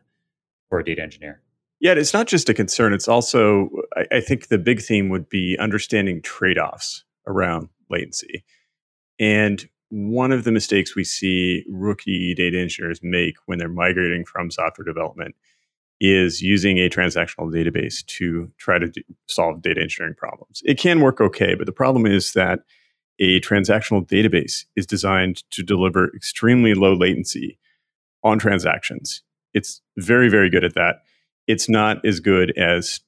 for a data engineer? Yeah, it's not just a concern. It's also, I, I think the big theme would be understanding trade offs around latency. And one of the mistakes we see rookie data engineers make when they're migrating from software development is using a transactional database to try to do, solve data engineering problems. It can work okay, but the problem is that a transactional database is designed to deliver extremely low latency on transactions. It's very, very good at that. It's not as good as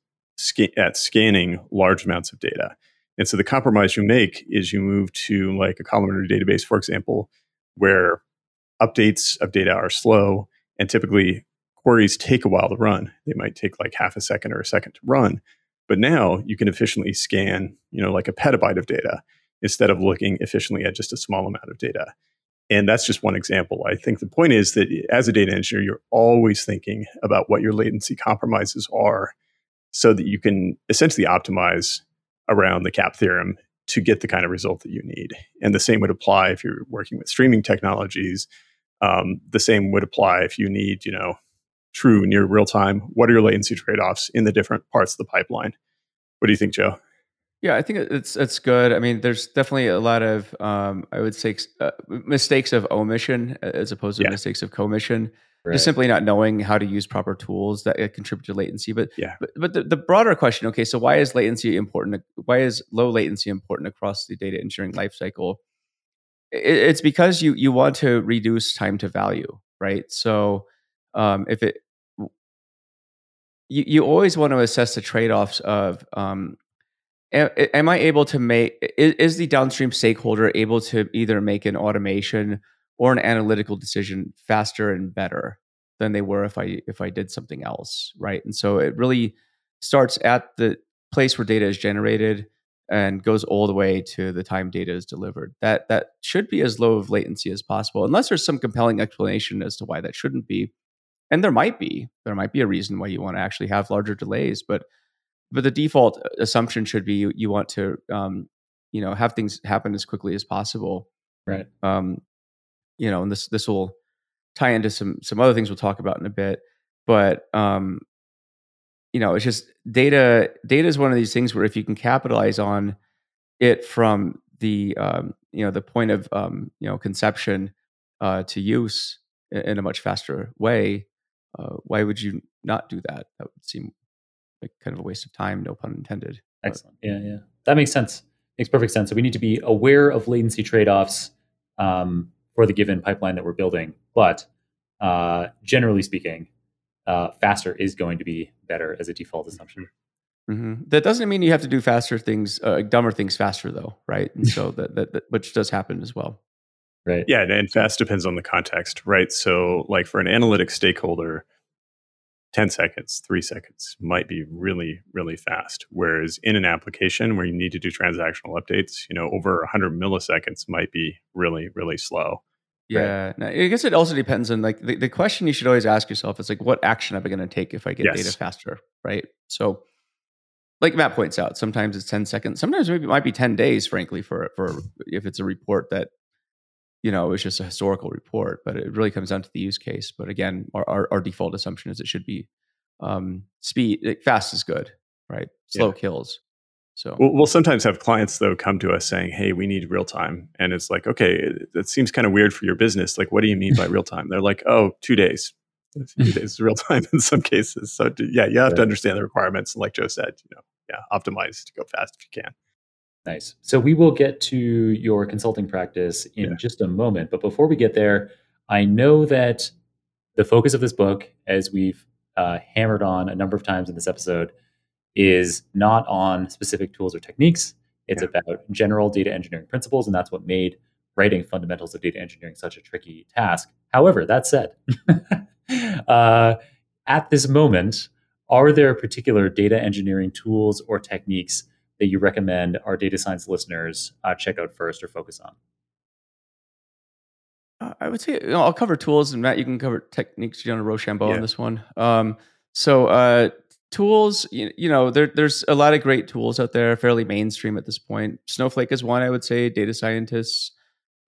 at scanning large amounts of data. And so the compromise you make is you move to like a columnar database, for example, where updates of data are slow, and typically queries take a while to run. They might take like half a second or a second to run. But now you can efficiently scan, you know, like a petabyte of data instead of looking efficiently at just a small amount of data. And that's just one example. I think the point is that as a data engineer, you're always thinking about what your latency compromises are so that you can essentially optimize around the CAP theorem to get the kind of result that you need. And the same would apply if you're working with streaming technologies. Um, the same would apply if you need, you know, true near real time. What are your latency trade offs in the different parts of the pipeline? What do you think, Joe? Yeah, I think it's it's good. I mean, there's definitely a lot of um, I would say uh, mistakes of omission as opposed to yeah. mistakes of commission. Right. Just simply not knowing how to use proper tools that contribute to latency. But yeah, but, but the, the broader question, okay, so why is latency important? Why is low latency important across the data engineering lifecycle? It, it's because you you want to reduce time to value, right? So um, if it you, you always want to assess the trade-offs of um, am I able to make is the downstream stakeholder able to either make an automation or an analytical decision faster and better than they were if I if I did something else, right? And so it really starts at the place where data is generated and goes all the way to the time data is delivered. That that should be as low of latency as possible, unless there's some compelling explanation as to why that shouldn't be. And there might be. There might be a reason why you want to actually have larger delays, but but the default uh, assumption should be you, you want to um, you know have things happen as quickly as possible right um, you know and this this will tie into some some other things we'll talk about in a bit but um, you know it's just data data is one of these things where if you can capitalize on it from the um, you know the point of um, you know conception uh, to use in, in, a much faster way uh, why would you not do that that would seem like kind of a waste of time, no pun intended. Excellent. But, yeah, yeah. That makes sense. Makes perfect sense. So we need to be aware of latency trade-offs um, for the given pipeline that we're building. But uh, generally speaking, uh, faster is going to be better as a default assumption. Mm-hmm. That doesn't mean you have to do faster things, uh, dumber things faster, though, right? And so that, that, that which does happen as well. Right. Yeah, and fast depends on the context, right? So, like for an analytic stakeholder, 10 seconds, three seconds might be really, really fast. Whereas in an application where you need to do transactional updates, you know, over 100 milliseconds might be really, really slow. Yeah. Right? I guess it also depends on like the, the question you should always ask yourself is like, what action am I going to take if I get yes. data faster? Right. So, like Matt points out, sometimes it's 10 seconds. Sometimes maybe it might be 10 days, frankly, for, for if it's a report that you know, it's just a historical report, but it really comes down to the use case. But again, our, our, our default assumption is it should be um, speed, like fast is good, right? Slow yeah. kills. So we'll, we'll, sometimes have clients though come to us saying, "Hey, we need real time," and it's like, "Okay, that seems kind of weird for your business. Like, what do you mean by real time?" They're like, "Oh, two days." Two days real time in some cases. So yeah, you have right. to understand the requirements. And like Joe said, you know, yeah, optimize to go fast if you can. Nice. So we will get to your consulting practice in yeah. just a moment. But before we get there, I know that the focus of this book, as we've uh, hammered on a number of times in this episode, is not on specific tools or techniques. It's yeah. about general data engineering principles, and that's what made writing fundamentals of data engineering such a tricky task. However, that said, uh, at this moment, are there particular data engineering tools or techniques that you recommend our data science listeners uh, check out first or focus on? Uh, I would say you know, I'll cover tools, and Matt, you can cover techniques. Gianna Rochambeau yeah. on this one. Um, so uh, tools, you, you, know, there, there's a lot of great tools out there, fairly mainstream at this point. Snowflake is one I would say. Data scientists,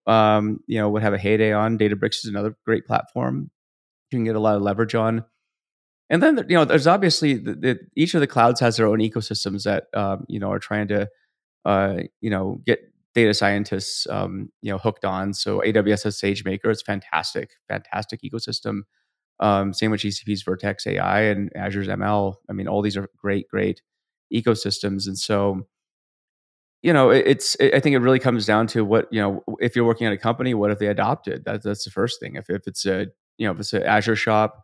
um, you know, would have a heyday on. Databricks is another great platform. You can get a lot of leverage on and then you know there's obviously the, the, each of the clouds has their own ecosystems that um, you know are trying to uh, you know get data scientists um, you know hooked on. So aws has sagemaker. It's fantastic fantastic ecosystem. Um, same with gcp's vertex ai and azure's ml i mean all these are great great ecosystems. And so you know it, it's it, i think it really comes down to what you know if you're working at a company what have they adopted? That, that's the first thing. If, if it's a you know if it's an azure shop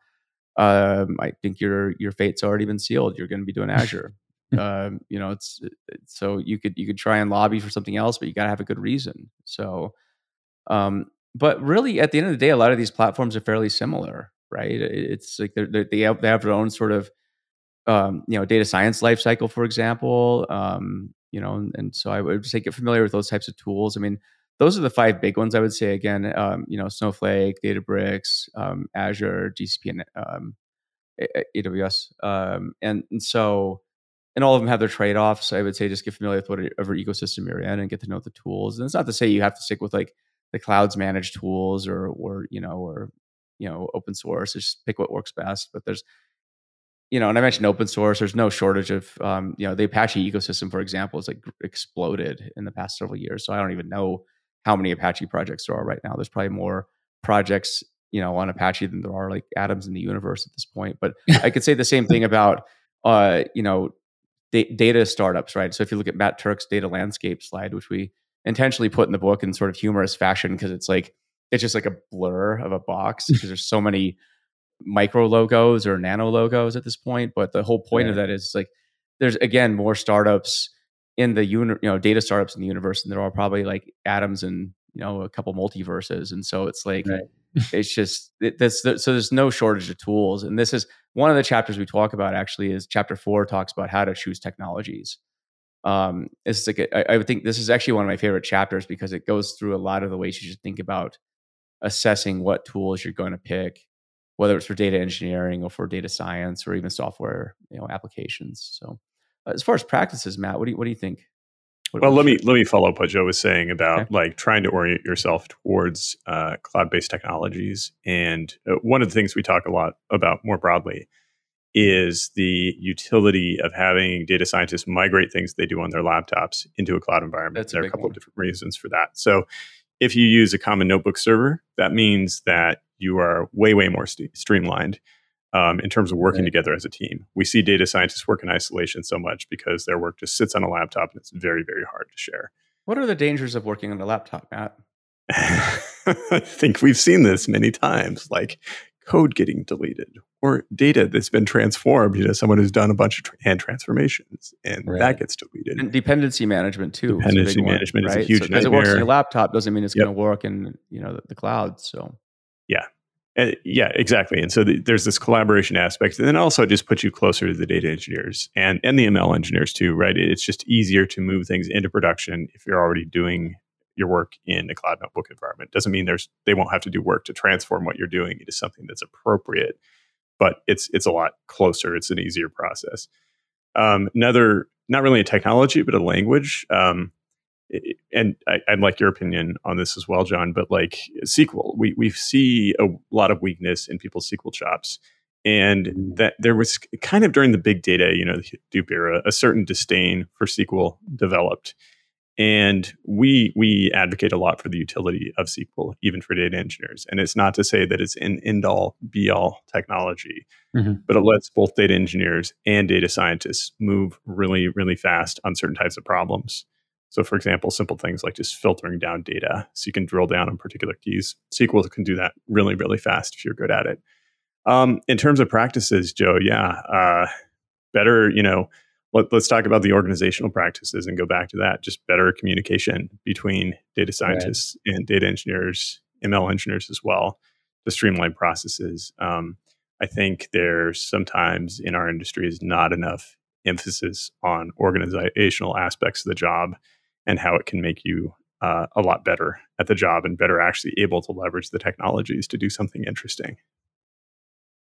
um, I think your your fate's already been sealed. You're going to be doing Azure. um, you know, it's, it's, so you could you could try and lobby for something else, but you got to have a good reason. So, um, but really, at the end of the day, a lot of these platforms are fairly similar, right? It's like they're, they're, they have they have their own sort of um, you know data science lifecycle, for example. Um, you know, and, and, so I would say get familiar with those types of tools. I mean, those are the five big ones I would say. Again, um, you know, Snowflake, Databricks, um, Azure, GCP, and um, AWS, um, and, and so and all of them have their trade-offs. I would say just get familiar with whatever ecosystem you're in and get to know the tools. And it's not to say you have to stick with like the clouds managed tools or or you know or you know open source. Just pick what works best. But there's you know, and I mentioned open source. There's no shortage of, um, you know, the Apache ecosystem, for example, has like exploded in the past several years. So I don't even know how many Apache projects there are right now. There's probably more projects, you know, on Apache than there are like atoms in the universe at this point. But I could say the same thing about, uh, you know, da- data startups, right? So if you look at Matt Turk's data landscape slide, which we intentionally put in the book in sort of humorous fashion because it's like it's just like a blur of a box because there's so many micro logos or nano logos at this point. But the whole point of that is like there's again more startups in the uni- you know data startups in the universe, and there are probably like atoms and you know a couple multiverses, and so it's like right. it's just it, this. So there's no shortage of tools, and this is one of the chapters we talk about. Actually, is chapter four talks about how to choose technologies. Um, it's like a, I, I would think this is actually one of my favorite chapters because it goes through a lot of the ways you should think about assessing what tools you're going to pick whether it's for data engineering or for data science or even software you know applications so as far as practices matt what do you, what do you think what well let me let me follow up what joe was saying about okay. like trying to orient yourself towards uh, cloud-based technologies and uh, one of the things we talk a lot about more broadly is the utility of having data scientists migrate things they do on their laptops into a cloud environment. That's there are a couple one. of different reasons for that. So, if you use a common notebook server, that means that you are way, way more st- streamlined um, in terms of working right. together as a team. We see data scientists work in isolation so much because their work just sits on a laptop and it's very, very hard to share. What are the dangers of working on a laptop, Matt? I think we've seen this many times, like code getting deleted or data that's been transformed. You know, someone who's done a bunch of hand transformations and right. that gets deleted. And dependency management too. Dependency management one, right? is a huge so Because it works on your laptop doesn't mean it's yep. going to work in you know the, the cloud. So yeah, uh, yeah, exactly. And so the, there's this collaboration aspect, and then also it just puts you closer to the data engineers and and the ML engineers too, right? It's just easier to move things into production if you're already doing your work in a cloud notebook environment. Doesn't mean there's they won't have to do work to transform what you're doing into something that's appropriate, but it's it's a lot closer. It's an easier process. Um, another, not really a technology, but a language. Um, and I, would like your opinion on this as well, Jon. But like SQL, we we see a lot of weakness in people's SQL chops, and mm. that there was kind of during the big data, you know, the Hadoop era, a certain disdain for SQL developed, and we we advocate a lot for the utility of SQL, even for data engineers. And it's not to say that it's an end all be all technology, mm-hmm. but it lets both data engineers and data scientists move really really fast on certain types of problems so, for example, simple things like just filtering down data so you can drill down on particular keys. SQL can do that really, really fast if you're good at it. Um, in terms of practices, Joe, yeah, uh, better, you know, let, us talk about the organizational practices and go back to that. Just better communication between data scientists right. and data engineers, ML engineers as well, to streamline processes. Um, I think there's sometimes in our industry is not enough emphasis on organizational aspects of the job and how it can make you uh, a lot better at the job and better actually able to leverage the technologies to do something interesting.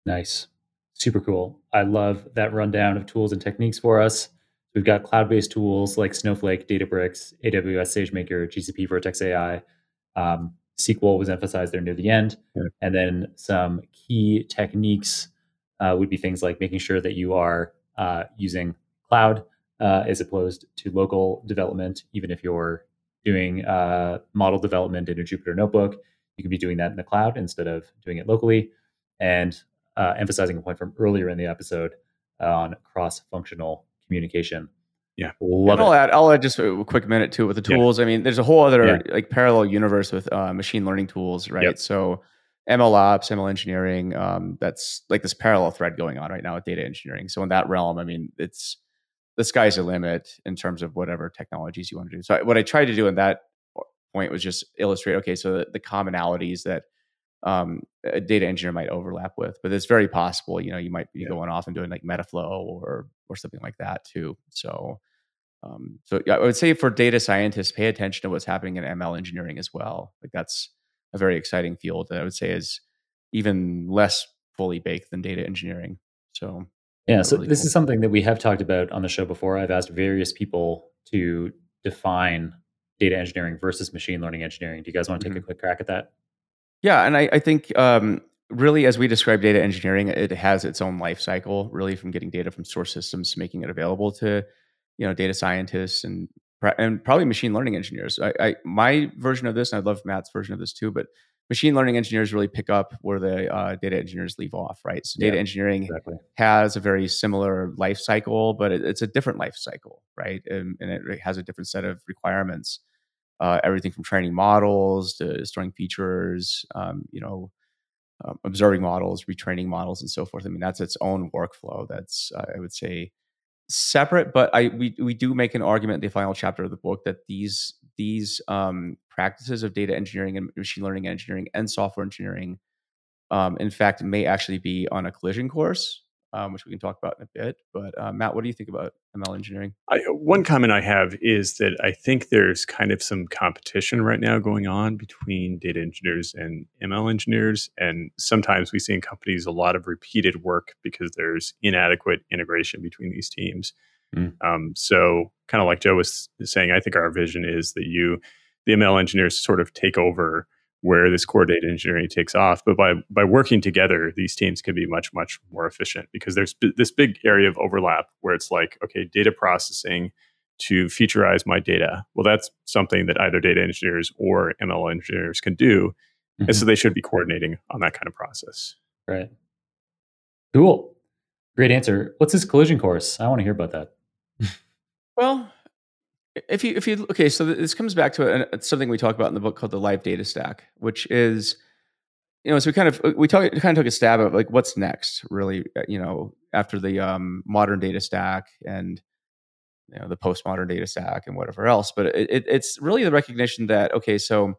Nice. Super cool. I love that rundown of tools and techniques for us. We've got cloud based tools like Snowflake, Databricks, AWS SageMaker, GCP Vertex AI. Um, SQL was emphasized there near the end. Yeah. And then some key techniques uh, would be things like making sure that you are uh, using cloud uh, as opposed to local development. Even if you're doing uh, model development in a Jupyter notebook, you can be doing that in the cloud instead of doing it locally. And uh, emphasizing a point from earlier in the episode on cross-functional communication. Yeah, love I'll add, I'll add just a quick minute too with the tools. Yeah. I mean, there's a whole other yeah. like parallel universe with uh, machine learning tools, right? Yep. So ML ops, ML engineering, um, that's like this parallel thread going on right now with data engineering. So in that realm, I mean, it's the sky's the limit in terms of whatever technologies you want to do. So what I tried to do in that point was just illustrate okay so the, the commonalities that um, a data engineer might overlap with but it's very possible you know you might be yeah. going off and doing like metaflow or or something like that too so um, so i would say for data scientists pay attention to what's happening in ml engineering as well like that's a very exciting field that i would say is even less fully baked than data engineering so yeah so really this cool. is something that we have talked about on the show before i've asked various people to define data engineering versus machine learning engineering. Do you guys want to take mm-hmm. a quick crack at that? Yeah, and I, I think um, really, as we describe data engineering, it has its own life cycle. Really, from getting data from source systems to making it available to you know data scientists and and probably machine learning engineers. I, I my version of this, and I'd love Matt's version of this too, but machine learning engineers really pick up where the uh, data engineers leave off, right? So data yeah, engineering exactly. has a very similar life cycle, but it, it's a different life cycle, right? And, and, it has a different set of requirements. Uh, everything from training models to storing features, um, you know, um, observing models, retraining models, and so forth. I mean, that's its own workflow. That's uh, I would say separate, but I we we do make an argument in the final chapter of the book that these these um, practices of data engineering and machine learning engineering and software engineering, um, in fact, may actually be on a collision course um, which we can talk about in a bit. But uh, Matt, what do you think about ML engineering? I, one comment I have is that I think there's kind of some competition right now going on between data engineers and ML engineers. And sometimes we see in companies a lot of repeated work because there's inadequate integration between these teams. Mm. Um, so, kind of like Joe was saying, I think our vision is that you, the ML engineers, sort of take over where this core data engineering takes off. But by by working together, these teams can be much much more efficient because there's b- this big area of overlap where it's like, okay, data processing to featureize my data. Well, that's something that either data engineers or ML engineers can do, mm-hmm. and so mm-hmm. they should be coordinating on that kind of process. Right. Cool. Great answer. What's this collision course? I want to hear about that. Well, if you if you okay, so this comes back to a, something we talk about in the book called the live data stack, which is you know, so we kind of we talk kind of took a stab at like what's next, really, uh, you know, after the um, modern data stack and you know the postmodern data stack and whatever else. But it, it, it's really the recognition that okay, so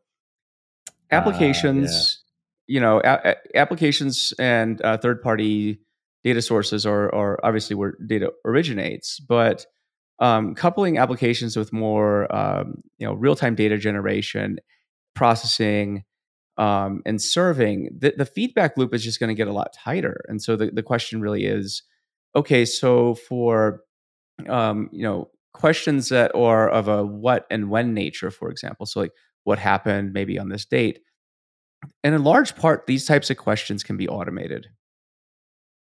applications, uh, yeah. you know, a- a- applications and uh, third party data sources are are obviously where data originates, but um, coupling applications with more um, you know real-time data generation processing um, and serving the, the, feedback loop is just going to get a lot tighter. And so the, the question really is okay so for um, you know questions that are of a what and when nature for example so like what happened maybe on this date and in large part these types of questions can be automated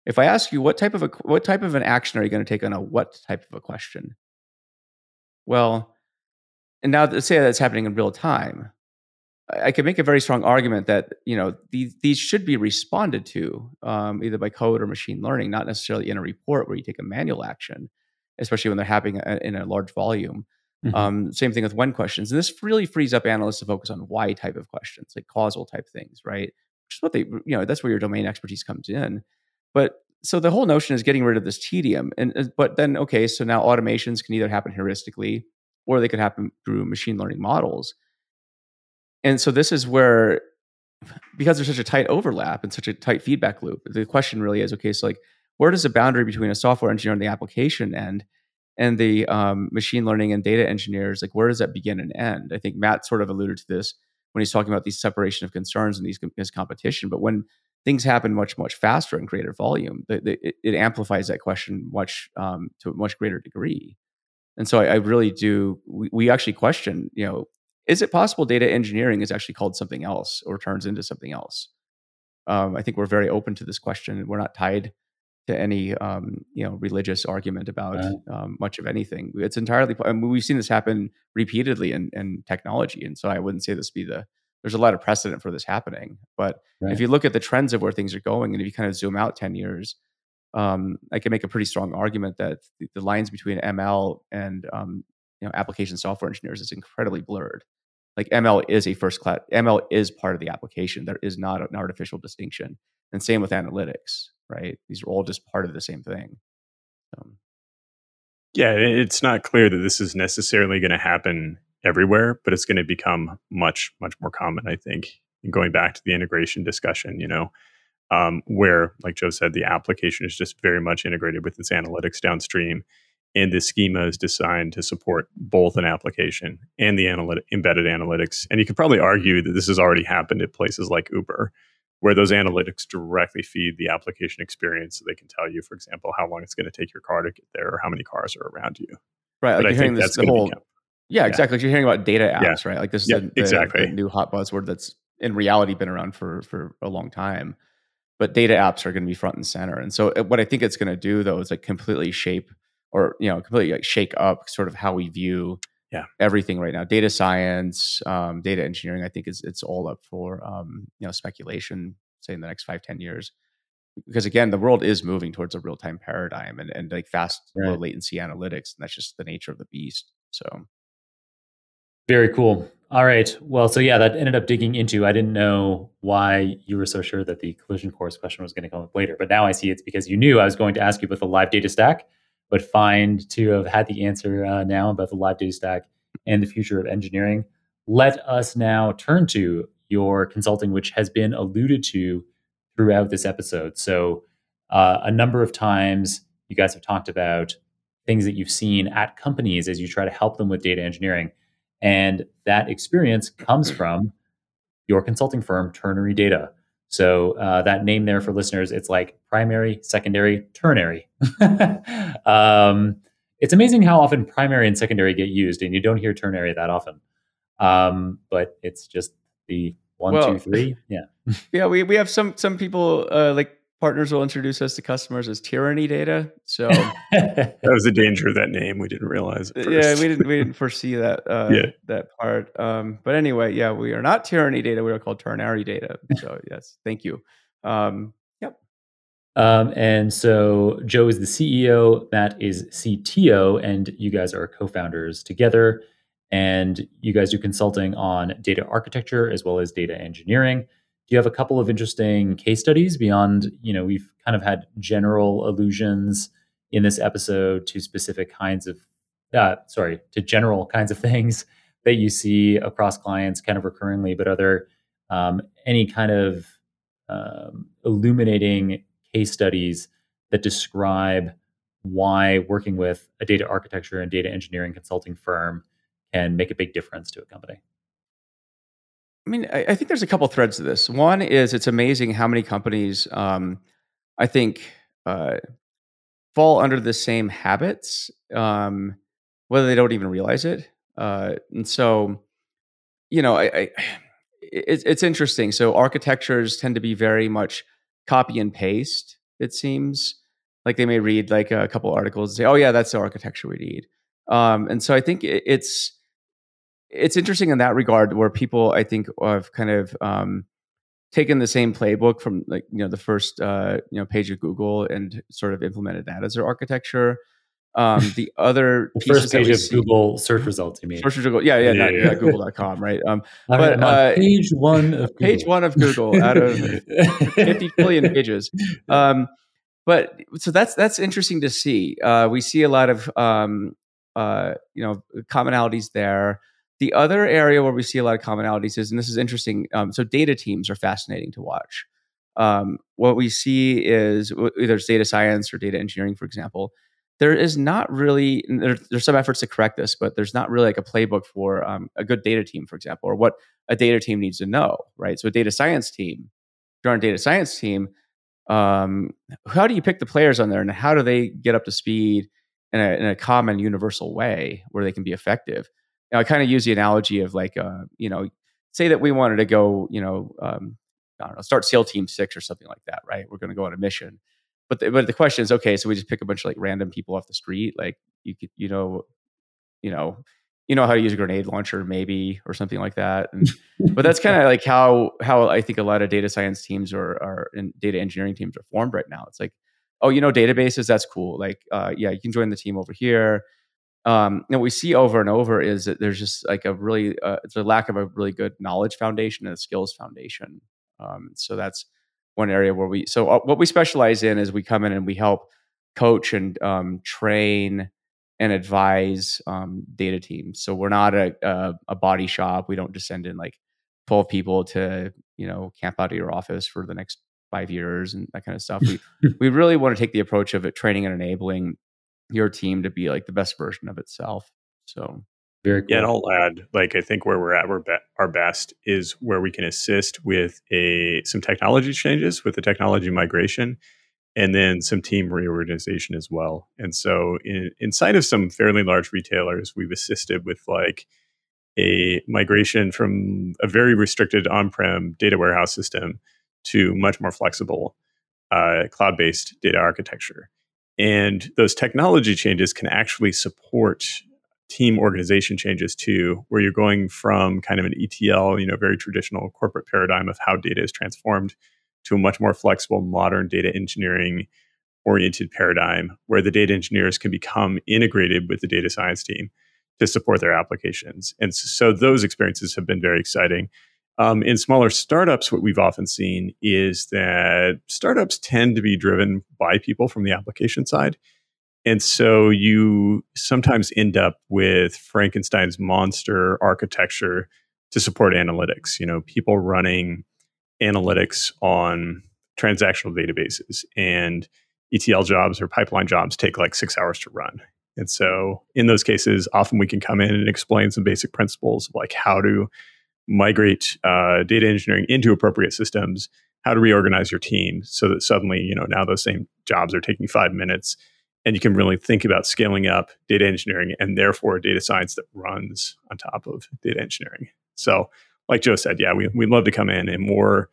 if I ask you what type of a what type of an action are you going to take on a what type of a question? Well, and now let's say that's happening in real time. I can make a very strong argument that you know these these should be responded to um, either by code or machine learning, not necessarily in a report where you take a manual action, especially when they're happening in a large volume. Mm-hmm. Um, same thing with when questions, and this really frees up analysts to focus on why type of questions, like causal type things, right? Which is what they you know that's where your domain expertise comes in. But so the whole notion is getting rid of this tedium. And uh, but then okay, so now automations can either happen heuristically or they could happen through machine learning models. And so this is where because there's such a tight overlap and such a tight feedback loop, the question really is okay, so like where does the boundary between a software engineer and the application end? And the um, machine learning and data engineers, like where does that begin and end? I think Matt sort of alluded to this when he's talking about these separation of concerns and these competition. But when things happen much much faster in greater volume. It, it, amplifies that question much um, to a much greater degree. And so I, I really do we, we, actually question you know is it possible data engineering is actually called something else or turns into something else? Um, i think we're very open to this question we're not tied to any um, you know religious argument about right. um, much of anything. It's entirely I mean, we've seen this happen repeatedly in, in technology and so i wouldn't say this be the there's a lot of precedent for this happening. But right. if you look at the trends of where things are going, and if you kind of zoom out 10 years, um, I can make a pretty strong argument that the, the lines between ML and um, you know application software engineers is incredibly blurred. Like ML is a first class ML is part of the application. There is not an artificial distinction. And same with analytics, right? These are all just part of the same thing. Um, yeah, it's not clear that this is necessarily going to happen everywhere, but it's going to become much, much more common, I think. And going back to the integration discussion, you know, um, where, like Joe said, the application is just very much integrated with its analytics downstream. And the schema is designed to support both an application and the analytic, embedded analytics. And you could probably argue that this has already happened at places like Uber, where those analytics directly feed the application experience so they can tell you, for example, how long it's going to take your car to get there or how many cars are around you. Right. But Like I think this, that's the whole, yeah, yeah. exactly. Like you're hearing about data Yeah. apps, right? Like this is Yeah, the, the- exactly. the new hot buzzword that's in reality been around for for a long time. But data apps are going to be front and center. And so uh, what I think it's going to do though is like completely shape or you know completely like shake up sort of how we view Yeah. everything right now. Data science, um, data engineering, I think is it's all up for um, you know speculation, say in the next five ten years. Because again, the world is moving towards a real time paradigm and, and like fast, low latency analytics. And that's just the nature of the beast. So Very cool. All right. Well, so yeah, that ended up digging into. I didn't know why you were so sure that the collision course question was going to come up later, but now I see it's because you knew I was going to ask you about the live data stack, but find to have had the answer uh, now about the live data stack and the future of engineering. Let us now turn to your consulting, which has been alluded to throughout this episode. So, uh, a number of times you guys have talked about things that you've seen at companies as you try to help them with data engineering. And that experience comes from your consulting firm, Ternary Data. So uh, that name there for listeners, it's like primary, secondary, ternary. um, it's amazing how often primary and secondary get used, and you don't hear ternary that often. Um, but it's just the one, Well- two, three. Yeah. yeah, we, we have some some people uh, like partners will introduce us to customers as tyranny data. So That was the danger of that name. We didn't realize. Yeah, we didn't we didn't foresee that uh, Yeah. that part. Um, but anyway, yeah, we are not tyranny data. We are called ternary data. So yes, thank you. Um, yep. Um, and so Joe is the CEO, Matt is CTO, and you guys are co-founders together. And you guys do consulting on data architecture as well as data engineering. Do you have a couple of interesting case studies beyond, you know, we've kind of had general allusions in this episode to specific kinds of, uh, sorry, to general kinds of things that you see across clients kind of recurringly, but are there um, any kind of um, illuminating case studies that describe why working with a data architecture and data engineering consulting firm can make a big difference to a company. I mean, I, I think there's a couple threads to this. One is it's amazing how many companies um, I think uh, fall under the same habits, um, whether they don't even realize it. Uh, and so, you know, I, I, it's interesting. So architectures tend to be very much copy and paste. It seems like they may read like a couple articles and say, "Oh yeah, that's the architecture we need." Um, and so I think it, it's it's interesting in that regard where people I think have kind of um, taken the same playbook from like you know the first uh, you know page of Google and sort of implemented that as their architecture. Um, the other The first page of see- Google search results, you mean? First Google, yeah, yeah, Yeah, not, yeah. not Google.com, right? Um, but, uh, page one of page Google. one of Google out of 50 billion pages. Um, but so that's that's interesting to see. Uh, we see a lot of um, uh, you know commonalities there. The other area where we see a lot of commonalities is, and this is interesting. Um, so data teams are fascinating to watch. Um, what we see is either it's data science or data engineering, for example. There is not really there, there's some efforts to correct this, but there's not really like a playbook for um, a good data team, for example, or what a data team needs to know, right? So a data science team, you're on a data science team, um, how do you pick the players on there and how do they get up to speed in a, in a common universal way where they can be effective? I kind of use the analogy of like, uh, you know, say that we wanted to go, you know, um, I don't know, start SEAL Team Six or something like that, right? We're going to go on a mission, but the, but the question is, okay, so we just pick a bunch of like random people off the street, like you could, you know, you know, you know how to use a grenade launcher, maybe or something like that. And, but that's kind of like how how I think a lot of data science teams or are and data engineering teams are formed right now. It's like, oh, you know, databases, that's cool. Like, uh, yeah, you can join the team over here. Um, and what we see over and over is that there's just like a really uh, it's a lack of a really good knowledge foundation and a skills foundation. Um, so that's one area where we so uh, what we specialize in is we come in and we help coach and um, train and advise um, data teams. So we're not a, a, a body shop. We don't just send in like 12 people to you know camp out of your office for the next five years and that kind of stuff. We we really want to take the approach of it training and enabling your team to be like the best version of itself. So very cool. Yeah, and I'll add, like I think where we're at, we're be- our best is where we can assist with a some technology changes with the technology migration, and then some team reorganization as well. And so, in, inside of some fairly large retailers, we've assisted with like a migration from a very restricted on-prem data warehouse system to much more flexible uh, cloud-based data architecture. And those technology changes can actually support team organization changes too, where you're going from kind of an ETL, you know, very traditional corporate paradigm of how data is transformed to a much more flexible, modern data engineering oriented paradigm where the data engineers can become integrated with the data science team to support their applications. And so those experiences have been very exciting. Um, in smaller startups, what we've often seen is that startups tend to be driven by people from the application side. And so you sometimes end up with Frankenstein's monster architecture to support analytics. You know, people running analytics on transactional databases and ETL jobs or pipeline jobs take like six hours to run. And so in those cases, often we can come in and explain some basic principles of like how to migrate uh, data engineering into appropriate systems, how to reorganize your team so that suddenly, you know, now those same jobs are taking five minutes and you can really think about scaling up data engineering and therefore data science that runs on top of data engineering. So, like Joe said, yeah, we we'd love to come in and more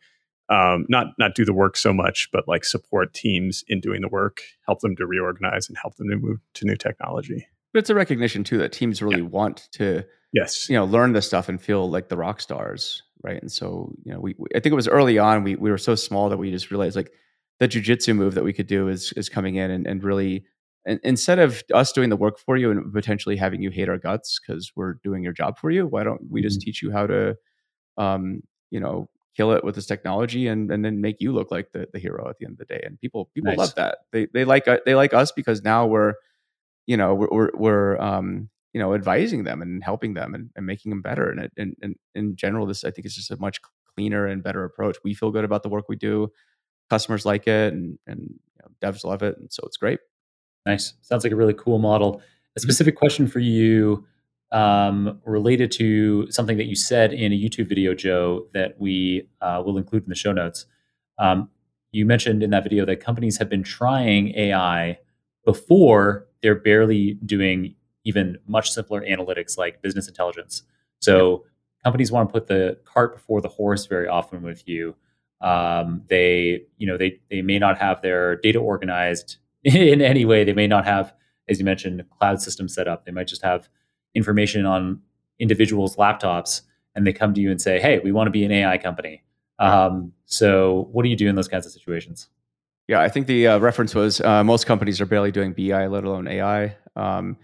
um, not not do the work so much, but like support teams in doing the work, help them to reorganize, and help them to move to new technology. But it's a recognition too that teams really yeah. want to, yes, you know, learn this stuff and feel like the rock stars, right? And so, you know, we, we I think it was early on we we were so small that we just realized like the jujitsu move that we could do is is coming in and, and really and instead of us doing the work for you and potentially having you hate our guts because we're doing your job for you, why don't we just mm-hmm. teach you how to, um, you know, kill it with this technology and and then make you look like the, the hero at the end of the day? And people people nice. love that. They they like they like us because now we're, you know, we're we're, we're um, you know advising them and helping them and, and making them better. And, it, and and in general, this I think is just a much cleaner and better approach. We feel good about the work we do. Customers like it, and and you know, devs love it, and so it's great. Nice. Sounds like a really cool model. A mm-hmm. specific question for you um, related to something that you said in a YouTube video, Joe, that we uh, will include in the show notes. Um, you mentioned in that video that companies have been trying AI before they're barely doing even much simpler analytics like business intelligence. So companies want to put the cart before the horse very often with you. Um, they, you know, they they may not have their data organized in any way. They may not have, as you mentioned, cloud system set up. They might just have information on individuals' laptops, and they come to you and say, "Hey, we want to be an AI company." Um, so, what do you do in those kinds of situations? Yeah, I think the uh, reference was uh, most companies are barely doing BI, let alone AI. Um,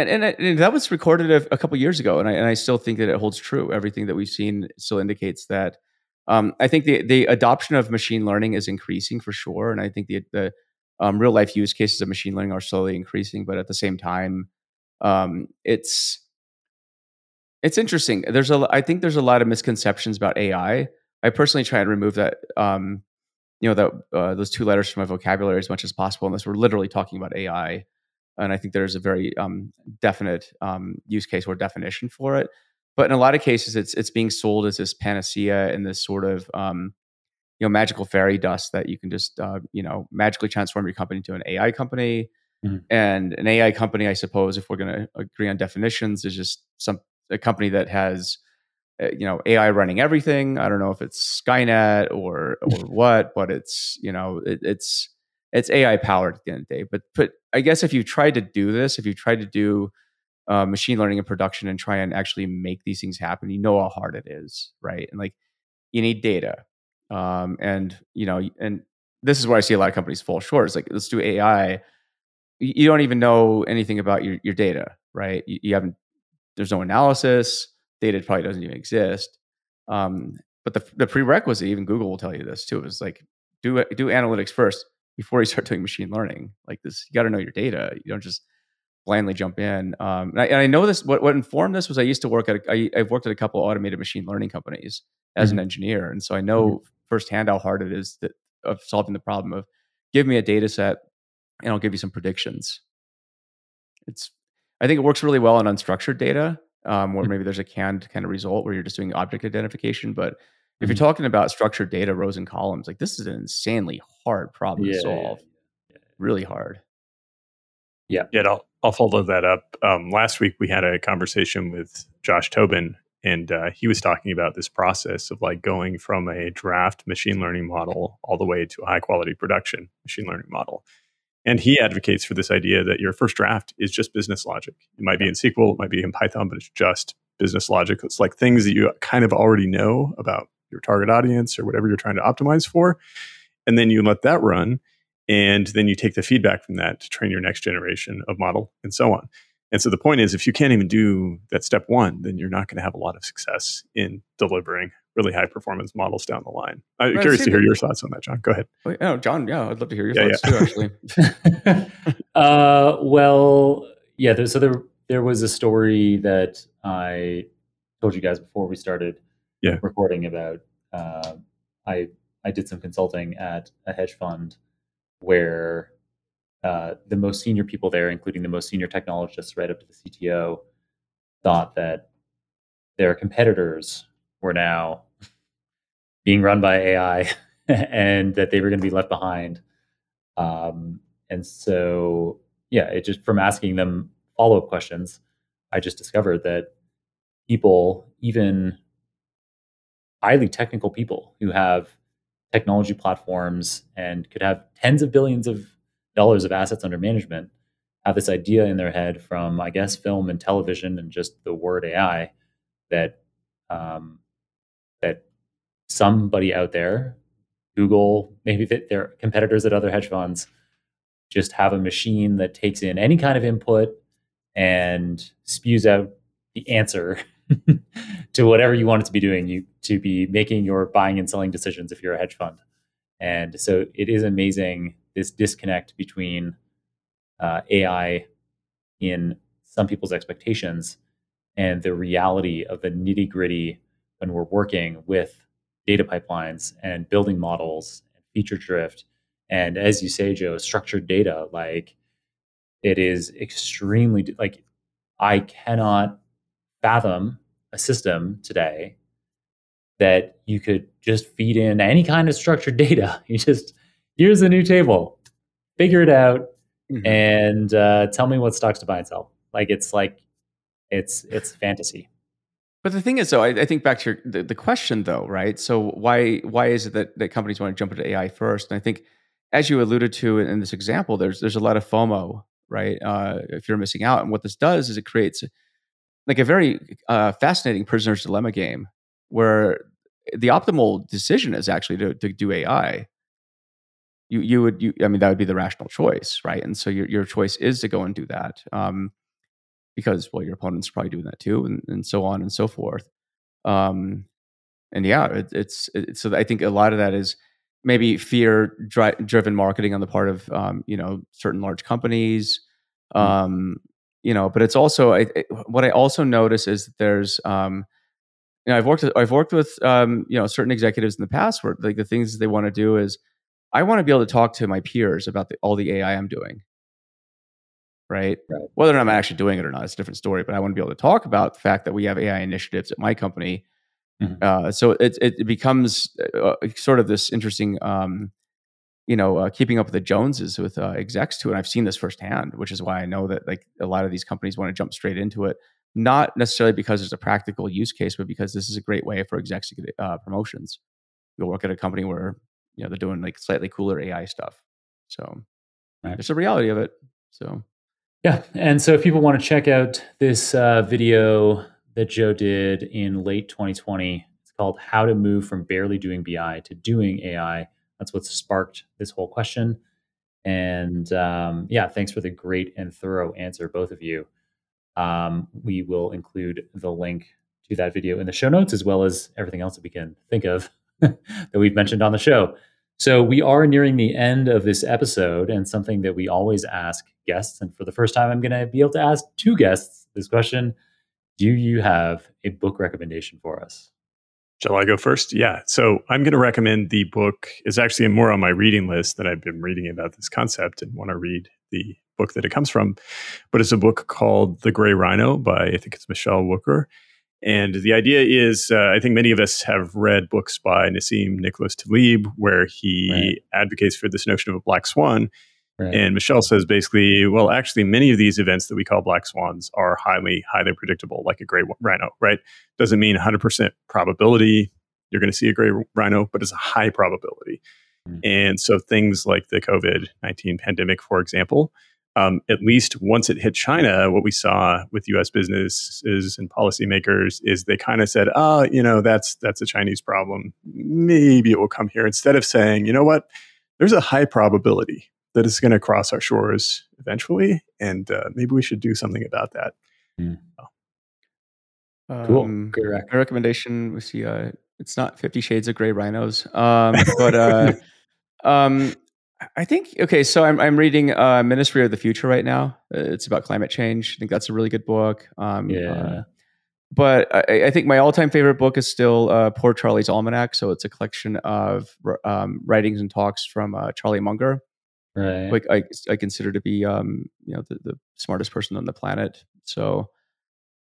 and, and, and, that was recorded a, a couple years ago, and I, and I still think that it holds true. Everything that we've seen still indicates that. Um, I think the the adoption of machine learning is increasing for sure, and I think the the um, real life use cases of machine learning are slowly increasing, but at the same time, um, it's it's interesting. There's a I think there's a lot of misconceptions about AI. I personally try and remove that um, you know that uh, those two letters from my vocabulary as much as possible, unless we're literally talking about AI. And I think there's a very um, definite um, use case or definition for it. But in a lot of cases, it's it's being sold as this panacea and this sort of um, you know magical fairy dust that you can just uh, you know magically transform your company to an AI company. Mm-hmm. And an AI company, I suppose, if we're going to agree on definitions, is just some a company that has uh, you know AI running everything. I don't know if it's Skynet or or what, but it's you know it, it's it's AI powered at the end of the day. But but I guess if you tried to do this, if you tried to do uh, machine learning in production and try and actually make these things happen, you know how hard it is, right? And like you need data, um, and you know, and this is where I see a lot of companies fall short. It's like let's do AI. You don't even know anything about your your data, right? You, you haven't. There's no analysis. Data probably doesn't even exist. Um, but the the prerequisite, even Google will tell you this too, is like do do analytics first before you start doing machine learning. Like this, you got to know your data. You don't just blindly jump in. Um, and, I, and, I, know this. What, what informed this was I used to work at. A, I, I've worked at a couple automated machine learning companies as mm-hmm. an engineer, and so I know mm-hmm. firsthand how hard it is that, of solving the problem of give me a data set and I'll give you some predictions. It's I think it works really well on unstructured data, um, where mm-hmm. maybe there's a canned kind of result where you're just doing object identification. But if you're mm-hmm. talking about structured data, rows and columns, like this is an insanely hard problem yeah, to solve. Yeah, yeah. Really hard. Yeah. Yeah. I'll, I'll follow that up. Um, last week we had a conversation with Josh Tobin, and uh, he was talking about this process of like going from a draft machine learning model all the way to a high quality production machine learning model. And he advocates for this idea that your first draft is just business logic. It might be in SQL, it might be in Python, but it's just business logic. It's like things that you kind of already know about your target audience or whatever you're trying to optimize for. And then you let that run. And then you take the feedback from that to train your next generation of model and so on. And so the point is, if you can't even do that step one, then you're not going to have a lot of success in delivering really high performance models down the line. I'm right, curious to hear your thoughts on that, Jon. Go ahead. Oh, oh, Jon, yeah, I'd love to hear your yeah, thoughts yeah. too, actually. uh, well, yeah, there, so there, there was a story that I told you guys before we started yeah. recording about. Uh, I I did some consulting at a hedge fund where uh, the most senior people there, including the most senior technologists, right up to the CTO, thought that their competitors were now being run by AI and that they were going to be left behind. Um, and so, yeah, it just from asking them follow up questions, I just discovered that people, even highly technical people who have technology platforms and could have tens of billions of dollars of assets under management, have this idea in their head from, I guess, film and television and just the word AI that um, that somebody out there, Google, maybe their competitors at other hedge funds, just have a machine that takes in any kind of input and spews out the answer to whatever you want it to be doing, you to be making your buying and selling decisions if you're a hedge fund. And so it is amazing this disconnect between uh, AI in some people's expectations and the reality of the nitty gritty when we're working with data pipelines and building models and feature drift and as you say joe structured data like it is extremely like i cannot fathom a system today that you could just feed in any kind of structured data you just here's a new table figure it out mm-hmm. and uh, tell me what stocks to buy and sell like it's like it's it's fantasy but the thing is, though, I, I think back to your, the, the, question, though, right? So why why is it that, that companies want to jump into AI first? And I think, as you alluded to in, in this example, there's there's a lot of FOMO, right? Uh, if you're missing out, and what this does is it creates like a very uh, fascinating prisoner's dilemma game where the optimal decision is actually to, to do AI. You you would you I mean that would be the rational choice, right? And so your your choice is to go and do that. Um, because well your opponent's probably doing that too and, and so on and so forth um, and yeah it, it's so i think a lot of that is maybe fear dri- driven marketing on the part of um, you know certain large companies mm-hmm. um, you know but it's also I, it, what i also notice is that there's um, you know i've worked with, i've worked with um, you know certain executives in the past where like the things they want to do is i want to be able to talk to my peers about the, all the ai i'm doing right? right? Whether or not I'm actually doing it or not, it's a different story. But I want to be able to talk about the fact that we have AI initiatives at my company. Mm-hmm. Uh, so it, it becomes uh, sort of this interesting, um, you know, uh, keeping up with the Joneses with uh, execs too. And I've seen this firsthand, which is why I know that like a lot of these companies want to jump straight into it. Not necessarily because there's a practical use case, but because this is a great way for execs to get uh, promotions. You'll work at a company where you know they're doing like slightly cooler AI stuff. So right. it's a reality of it. So yeah. And so if people want to check out this uh, video that Joe did in late 2020, it's called How to Move from Barely Doing BI to Doing AI. That's what sparked this whole question. And um, yeah, thanks for the great and thorough answer, both of you. Um, we will include the link to that video in the show notes, as well as everything else that we can think of that we've mentioned on the show. So we are nearing the end of this episode, and something that we always ask guests, and for the first time, I'm going to be able to ask two guests this question: Do you have a book recommendation for us? Shall I go first? Yeah. So I'm going to recommend the book. It's actually more on my reading list that I've been reading about this concept and want to read the book that it comes from. But it's a book called The Gray Rhino by I think it's Michelle Wucker. And the idea is, uh, I think many of us have read books by Nassim Nicholas Taleb, where he right. advocates for this notion of a black swan. Right. And Michelle says basically, well, actually, many of these events that we call black swans are highly, highly predictable, like a gray rhino, right? Doesn't mean 100% probability you're going to see a gray rhino, but it's a high probability. Mm. And so things like the COVID 19 pandemic, for example, um, at least once it hit China, what we saw with U.S. businesses and policymakers is they kind of said, "Oh, you know, that's that's a Chinese problem. Maybe it will come here." Instead of saying, "You know what? There's a high probability that it's going to cross our shores eventually, and uh, maybe we should do something about that." Mm. Um, cool. Good rec- recommendation. We see. Uh, it's not Fifty Shades of Grey Rhinos, um, but. Uh, um, I think okay. So I'm I'm reading uh, Ministry of the Future right now. It's about climate change. I think that's a really good book. Um, yeah. Uh, but I, I, think my all-time favorite book is still uh, Poor Charlie's Almanack. So it's a collection of um, writings and talks from uh, Charlie Munger, right? Like I, I consider to be um, you know the, the smartest person on the planet. So,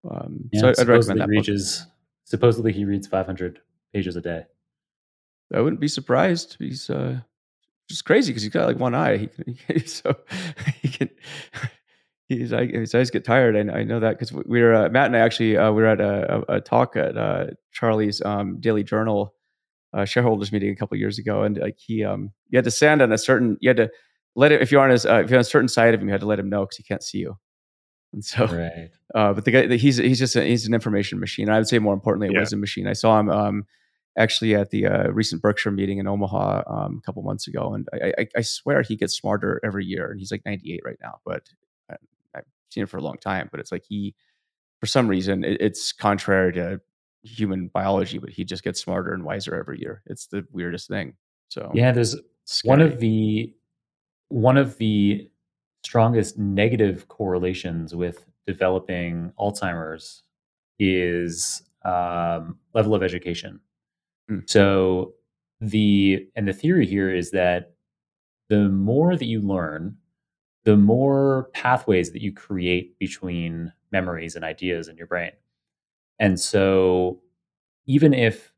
um, yeah, so I'd, I'd recommend that. Reaches, book. Supposedly he reads 500 pages a day. I wouldn't be surprised. He's uh, is crazy because he's got like one eye. He can, he so he can. His, his eyes get tired. I, I know that because we were uh, Matt and I actually uh, we were at a, a, a talk at uh, Charlie's um, Daily Journal uh, shareholders meeting a couple years ago, and like he um, you had to stand on a certain you had to let it if you're on his uh, if you're on a certain side of him, you had to let him know because he can't see you. And so, right. Uh, but the guy he's he's just a, he's an information machine. I would say more importantly, a yeah. wisdom machine. I saw him. Um, actually at the uh, recent Berkshire meeting in Omaha um, a couple months ago, and I, I, I, swear he gets smarter every year, and he's like 98 right now. But I, have seen him for a long time, but it's like he, for some reason, it, it's contrary to human biology, but he just gets smarter and wiser every year. It's the weirdest thing. So yeah, there's scary. one of the one of the strongest negative correlations with developing Alzheimer's is um, level of education. Mm. So the and the theory here is that the more that you learn, the more pathways that you create between memories and ideas in your brain. And so even if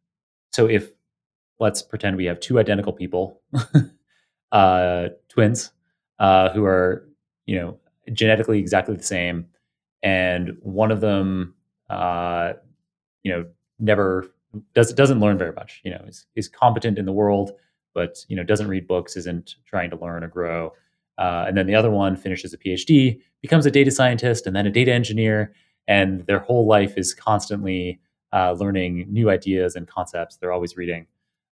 so if let's pretend we have two identical people, uh, twins, uh, who are, you know, genetically exactly the same, and one of them uh, you know, never does doesn't learn very much. You know, is is competent in the world, but you know doesn't read books, isn't trying to learn or grow. Uh, and then the other one finishes a PhD, becomes a data scientist, and then a data engineer, and their whole life is constantly uh, learning new ideas and concepts. They're always reading.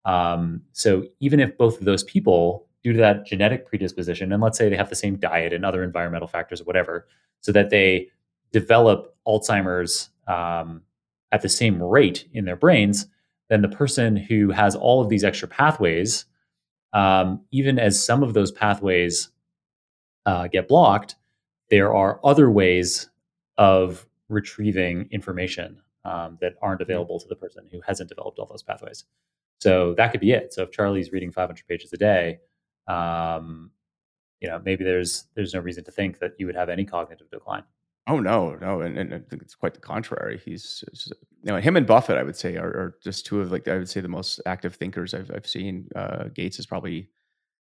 Um, so even if both of those people, due to that genetic predisposition, and let's say they have the same diet and other environmental factors or whatever, so that they develop Alzheimer's um, at the same rate in their brains, then the person who has all of these extra pathways, um, even as some of those pathways uh, get blocked, there are other ways of retrieving information um, that aren't hmm. available to the person who hasn't developed all those pathways. So that could be it. So if Charlie's reading 500 pages a day, um, you know, maybe there's there's no reason to think that you would have any cognitive decline. Oh no, no, and, and I think it's quite the contrary. He's, you know, him and Buffett, I would say, are, are, just two of like I would say the most active thinkers I've I've seen. Uh, Gates is probably, you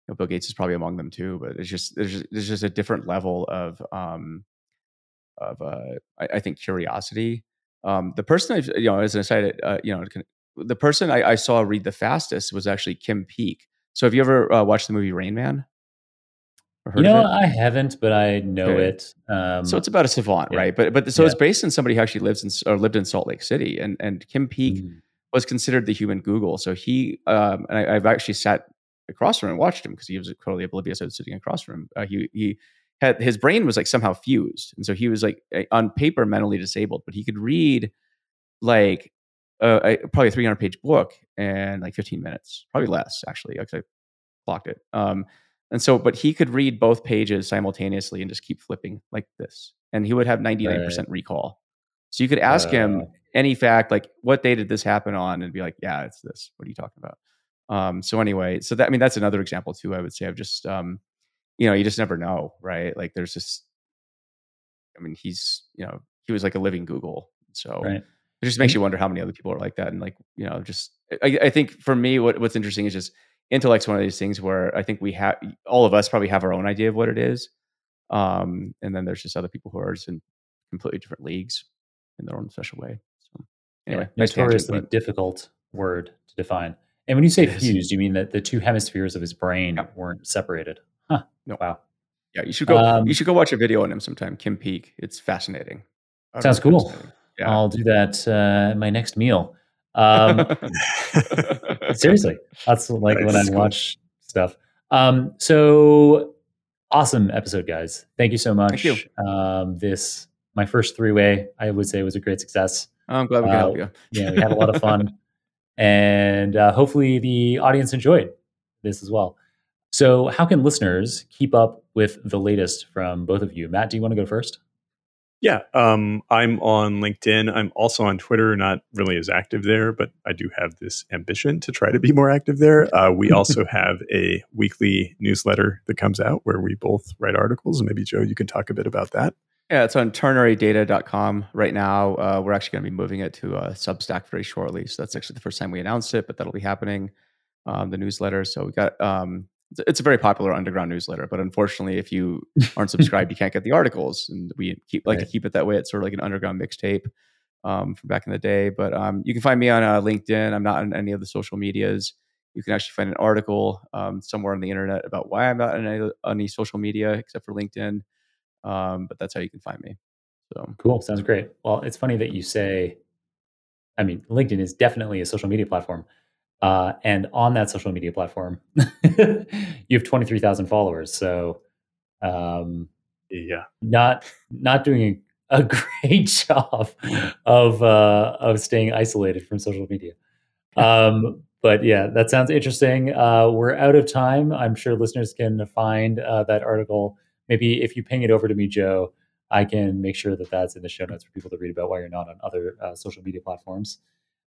know, Bill Gates is probably among them too. But it's just there's just, there's just a different level of um of uh I, I think curiosity. Um, the person I you know as an aside, uh, you know, the person I, I, saw read the fastest was actually Kim Peek. So have you ever uh, watched the movie Rain Man? you know, I haven't, but I know okay. it. Um, so it's about a savant, yeah. right? But but so yeah. it's based on somebody who actually lives in or lived in Salt Lake City, and and Kim Peek mm. was considered the human Google. So he um, and I, have actually sat across from him and watched him because he was totally oblivious. I was sitting across from him. Uh, he he had his brain was like somehow fused, and so he was like on paper mentally disabled, but he could read like uh, a, probably a 300 page book in like 15 minutes, probably less actually. Because I blocked it. Um, and so, but he could read both pages simultaneously and just keep flipping like this, and he would have ninety nine percent recall. So you could ask uh, him any fact, like what day did this happen on, and be like, yeah, it's this. What are you talking about? Um, so anyway, so that I mean that's another example too. I would say of just um, you know, you just never know, right? Like there's just, I mean, he's you know he was like a living Google, so right. It just makes you wonder how many other people are like that, and like you know, just I, I think for me, what what's interesting is just intellect's one of these things where I think we have all of us probably have our own idea of what it is, um, and then there's just other people who are just in completely different leagues in their own special way. So anyway, yeah, notoriously tangent, difficult word to define. And when you say fused, you mean that the two hemispheres of his brain yeah. weren't separated? Huh. No. Wow. Yeah, you should go. Um, you should go watch a video on him sometime. Kim Peek. It's fascinating. Sounds cool. Yeah. I'll do that uh, my next meal. Um, seriously, that's like when I cool. watch stuff. Um, so awesome episode, guys! Thank you so much. Thank you. Um, this my first three way, I would say, was a great success. I'm glad we could uh, help you. yeah, we had a lot of fun. And uh, hopefully the audience enjoyed this as well. So, how can listeners keep up with the latest from both of you? Matt, do you want to go first? Yeah, um, I'm on LinkedIn. I'm also on Twitter, not really as active there, but I do have this ambition to try to be more active there. Uh, we also have a weekly newsletter that comes out where we both write articles. Maybe, Joe, you can talk a bit about that. Yeah, it's on ternarydata.com right now. Uh, we're actually going to be moving it to a uh, Substack very shortly. So that's actually the first time we announced it, but that'll be happening. Um, the newsletter. So we got um, it's a very popular underground newsletter, but unfortunately, if you aren't subscribed, you can't get the articles. And we keep like right. to keep it that way. It's sort of like an underground mixtape um, from back in the day. But um, you can find me on uh, LinkedIn. I'm not on any of the social medias. You can actually find an article um, somewhere on the internet about why I'm not on any, any social media except for LinkedIn. Um, but that's how you can find me. So cool. Sounds great. Well, it's funny that you say, I mean, LinkedIn is definitely a social media platform. Uh, and on that social media platform, you have 23,000 followers. So, um, yeah, not, not doing a great job of, uh, of staying isolated from social media. Um, but yeah, that sounds interesting. Uh, we're out of time. I'm sure listeners can find uh, that article maybe if you ping it over to me, Joe, I can make sure that that's in the show notes for people to read about why you're not on other uh, social media platforms.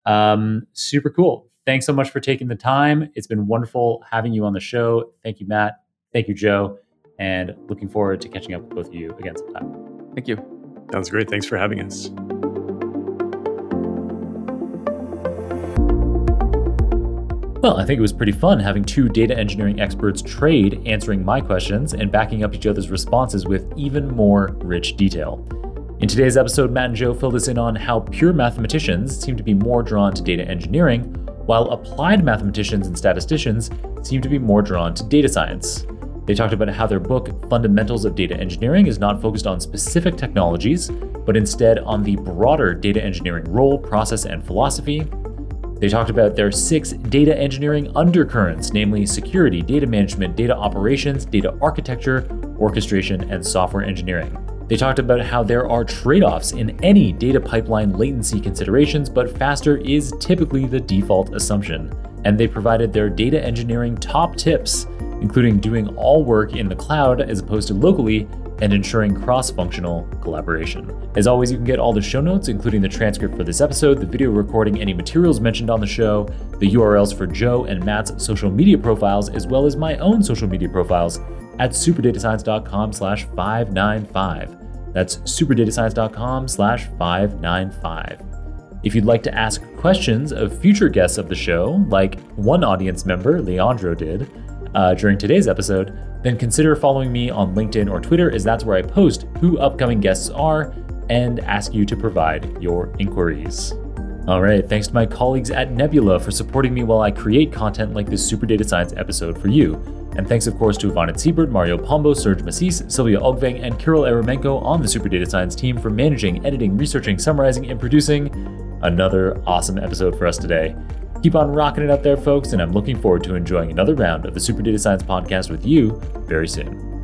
Um, super cool. Thanks so much for taking the time. It's been wonderful having you on the show. Thank you, Matt. Thank you, Joe. And looking forward to catching up with both of you again sometime. Thank you. Sounds great. Thanks for having us. Well, I think it was pretty fun having two data engineering experts trade answering my questions and backing up each other's responses with even more rich detail. In today's episode, Matt and Joe filled us in on how pure mathematicians seem to be more drawn to data engineering, while applied mathematicians and statisticians seem to be more drawn to data science. They talked about how their book, Fundamentals of Data Engineering, is not focused on specific technologies, but instead on the broader data engineering role, process, and philosophy, they talked about their six data engineering undercurrents, namely security, data management, data operations, data architecture, orchestration, and software engineering. They talked about how there are trade offs in any data pipeline latency considerations, but faster is typically the default assumption. And they provided their data engineering top tips, including doing all work in the cloud as opposed to locally and ensuring cross functional collaboration. As always, you can get all the show notes, including the transcript for this episode, the video recording, any materials mentioned on the show, the URLs for Joe and Matt's social media profiles, as well as my own social media profiles at superdatascience.com slash 595. That's superdatascience.com slash 595. If you'd like to ask questions of future guests of the show, like one audience member, Leandro, did uh, during today's episode, then consider following me on LinkedIn or Twitter, as that's where I post who upcoming guests are and ask you to provide your inquiries. All right, thanks to my colleagues at Nebula for supporting me while I create content like this Super Data Science episode for you. And thanks, of course, to Ivana Zibert, Mario Pombo, Serge Masís, Sylvia Ogweng, and Kirill Eremenko on the Super Data Science team for managing, editing, researching, summarizing, and producing another awesome episode for us today. Keep on rocking it up there, folks, and I'm looking forward to enjoying another round of the Super Data Science podcast with you very soon.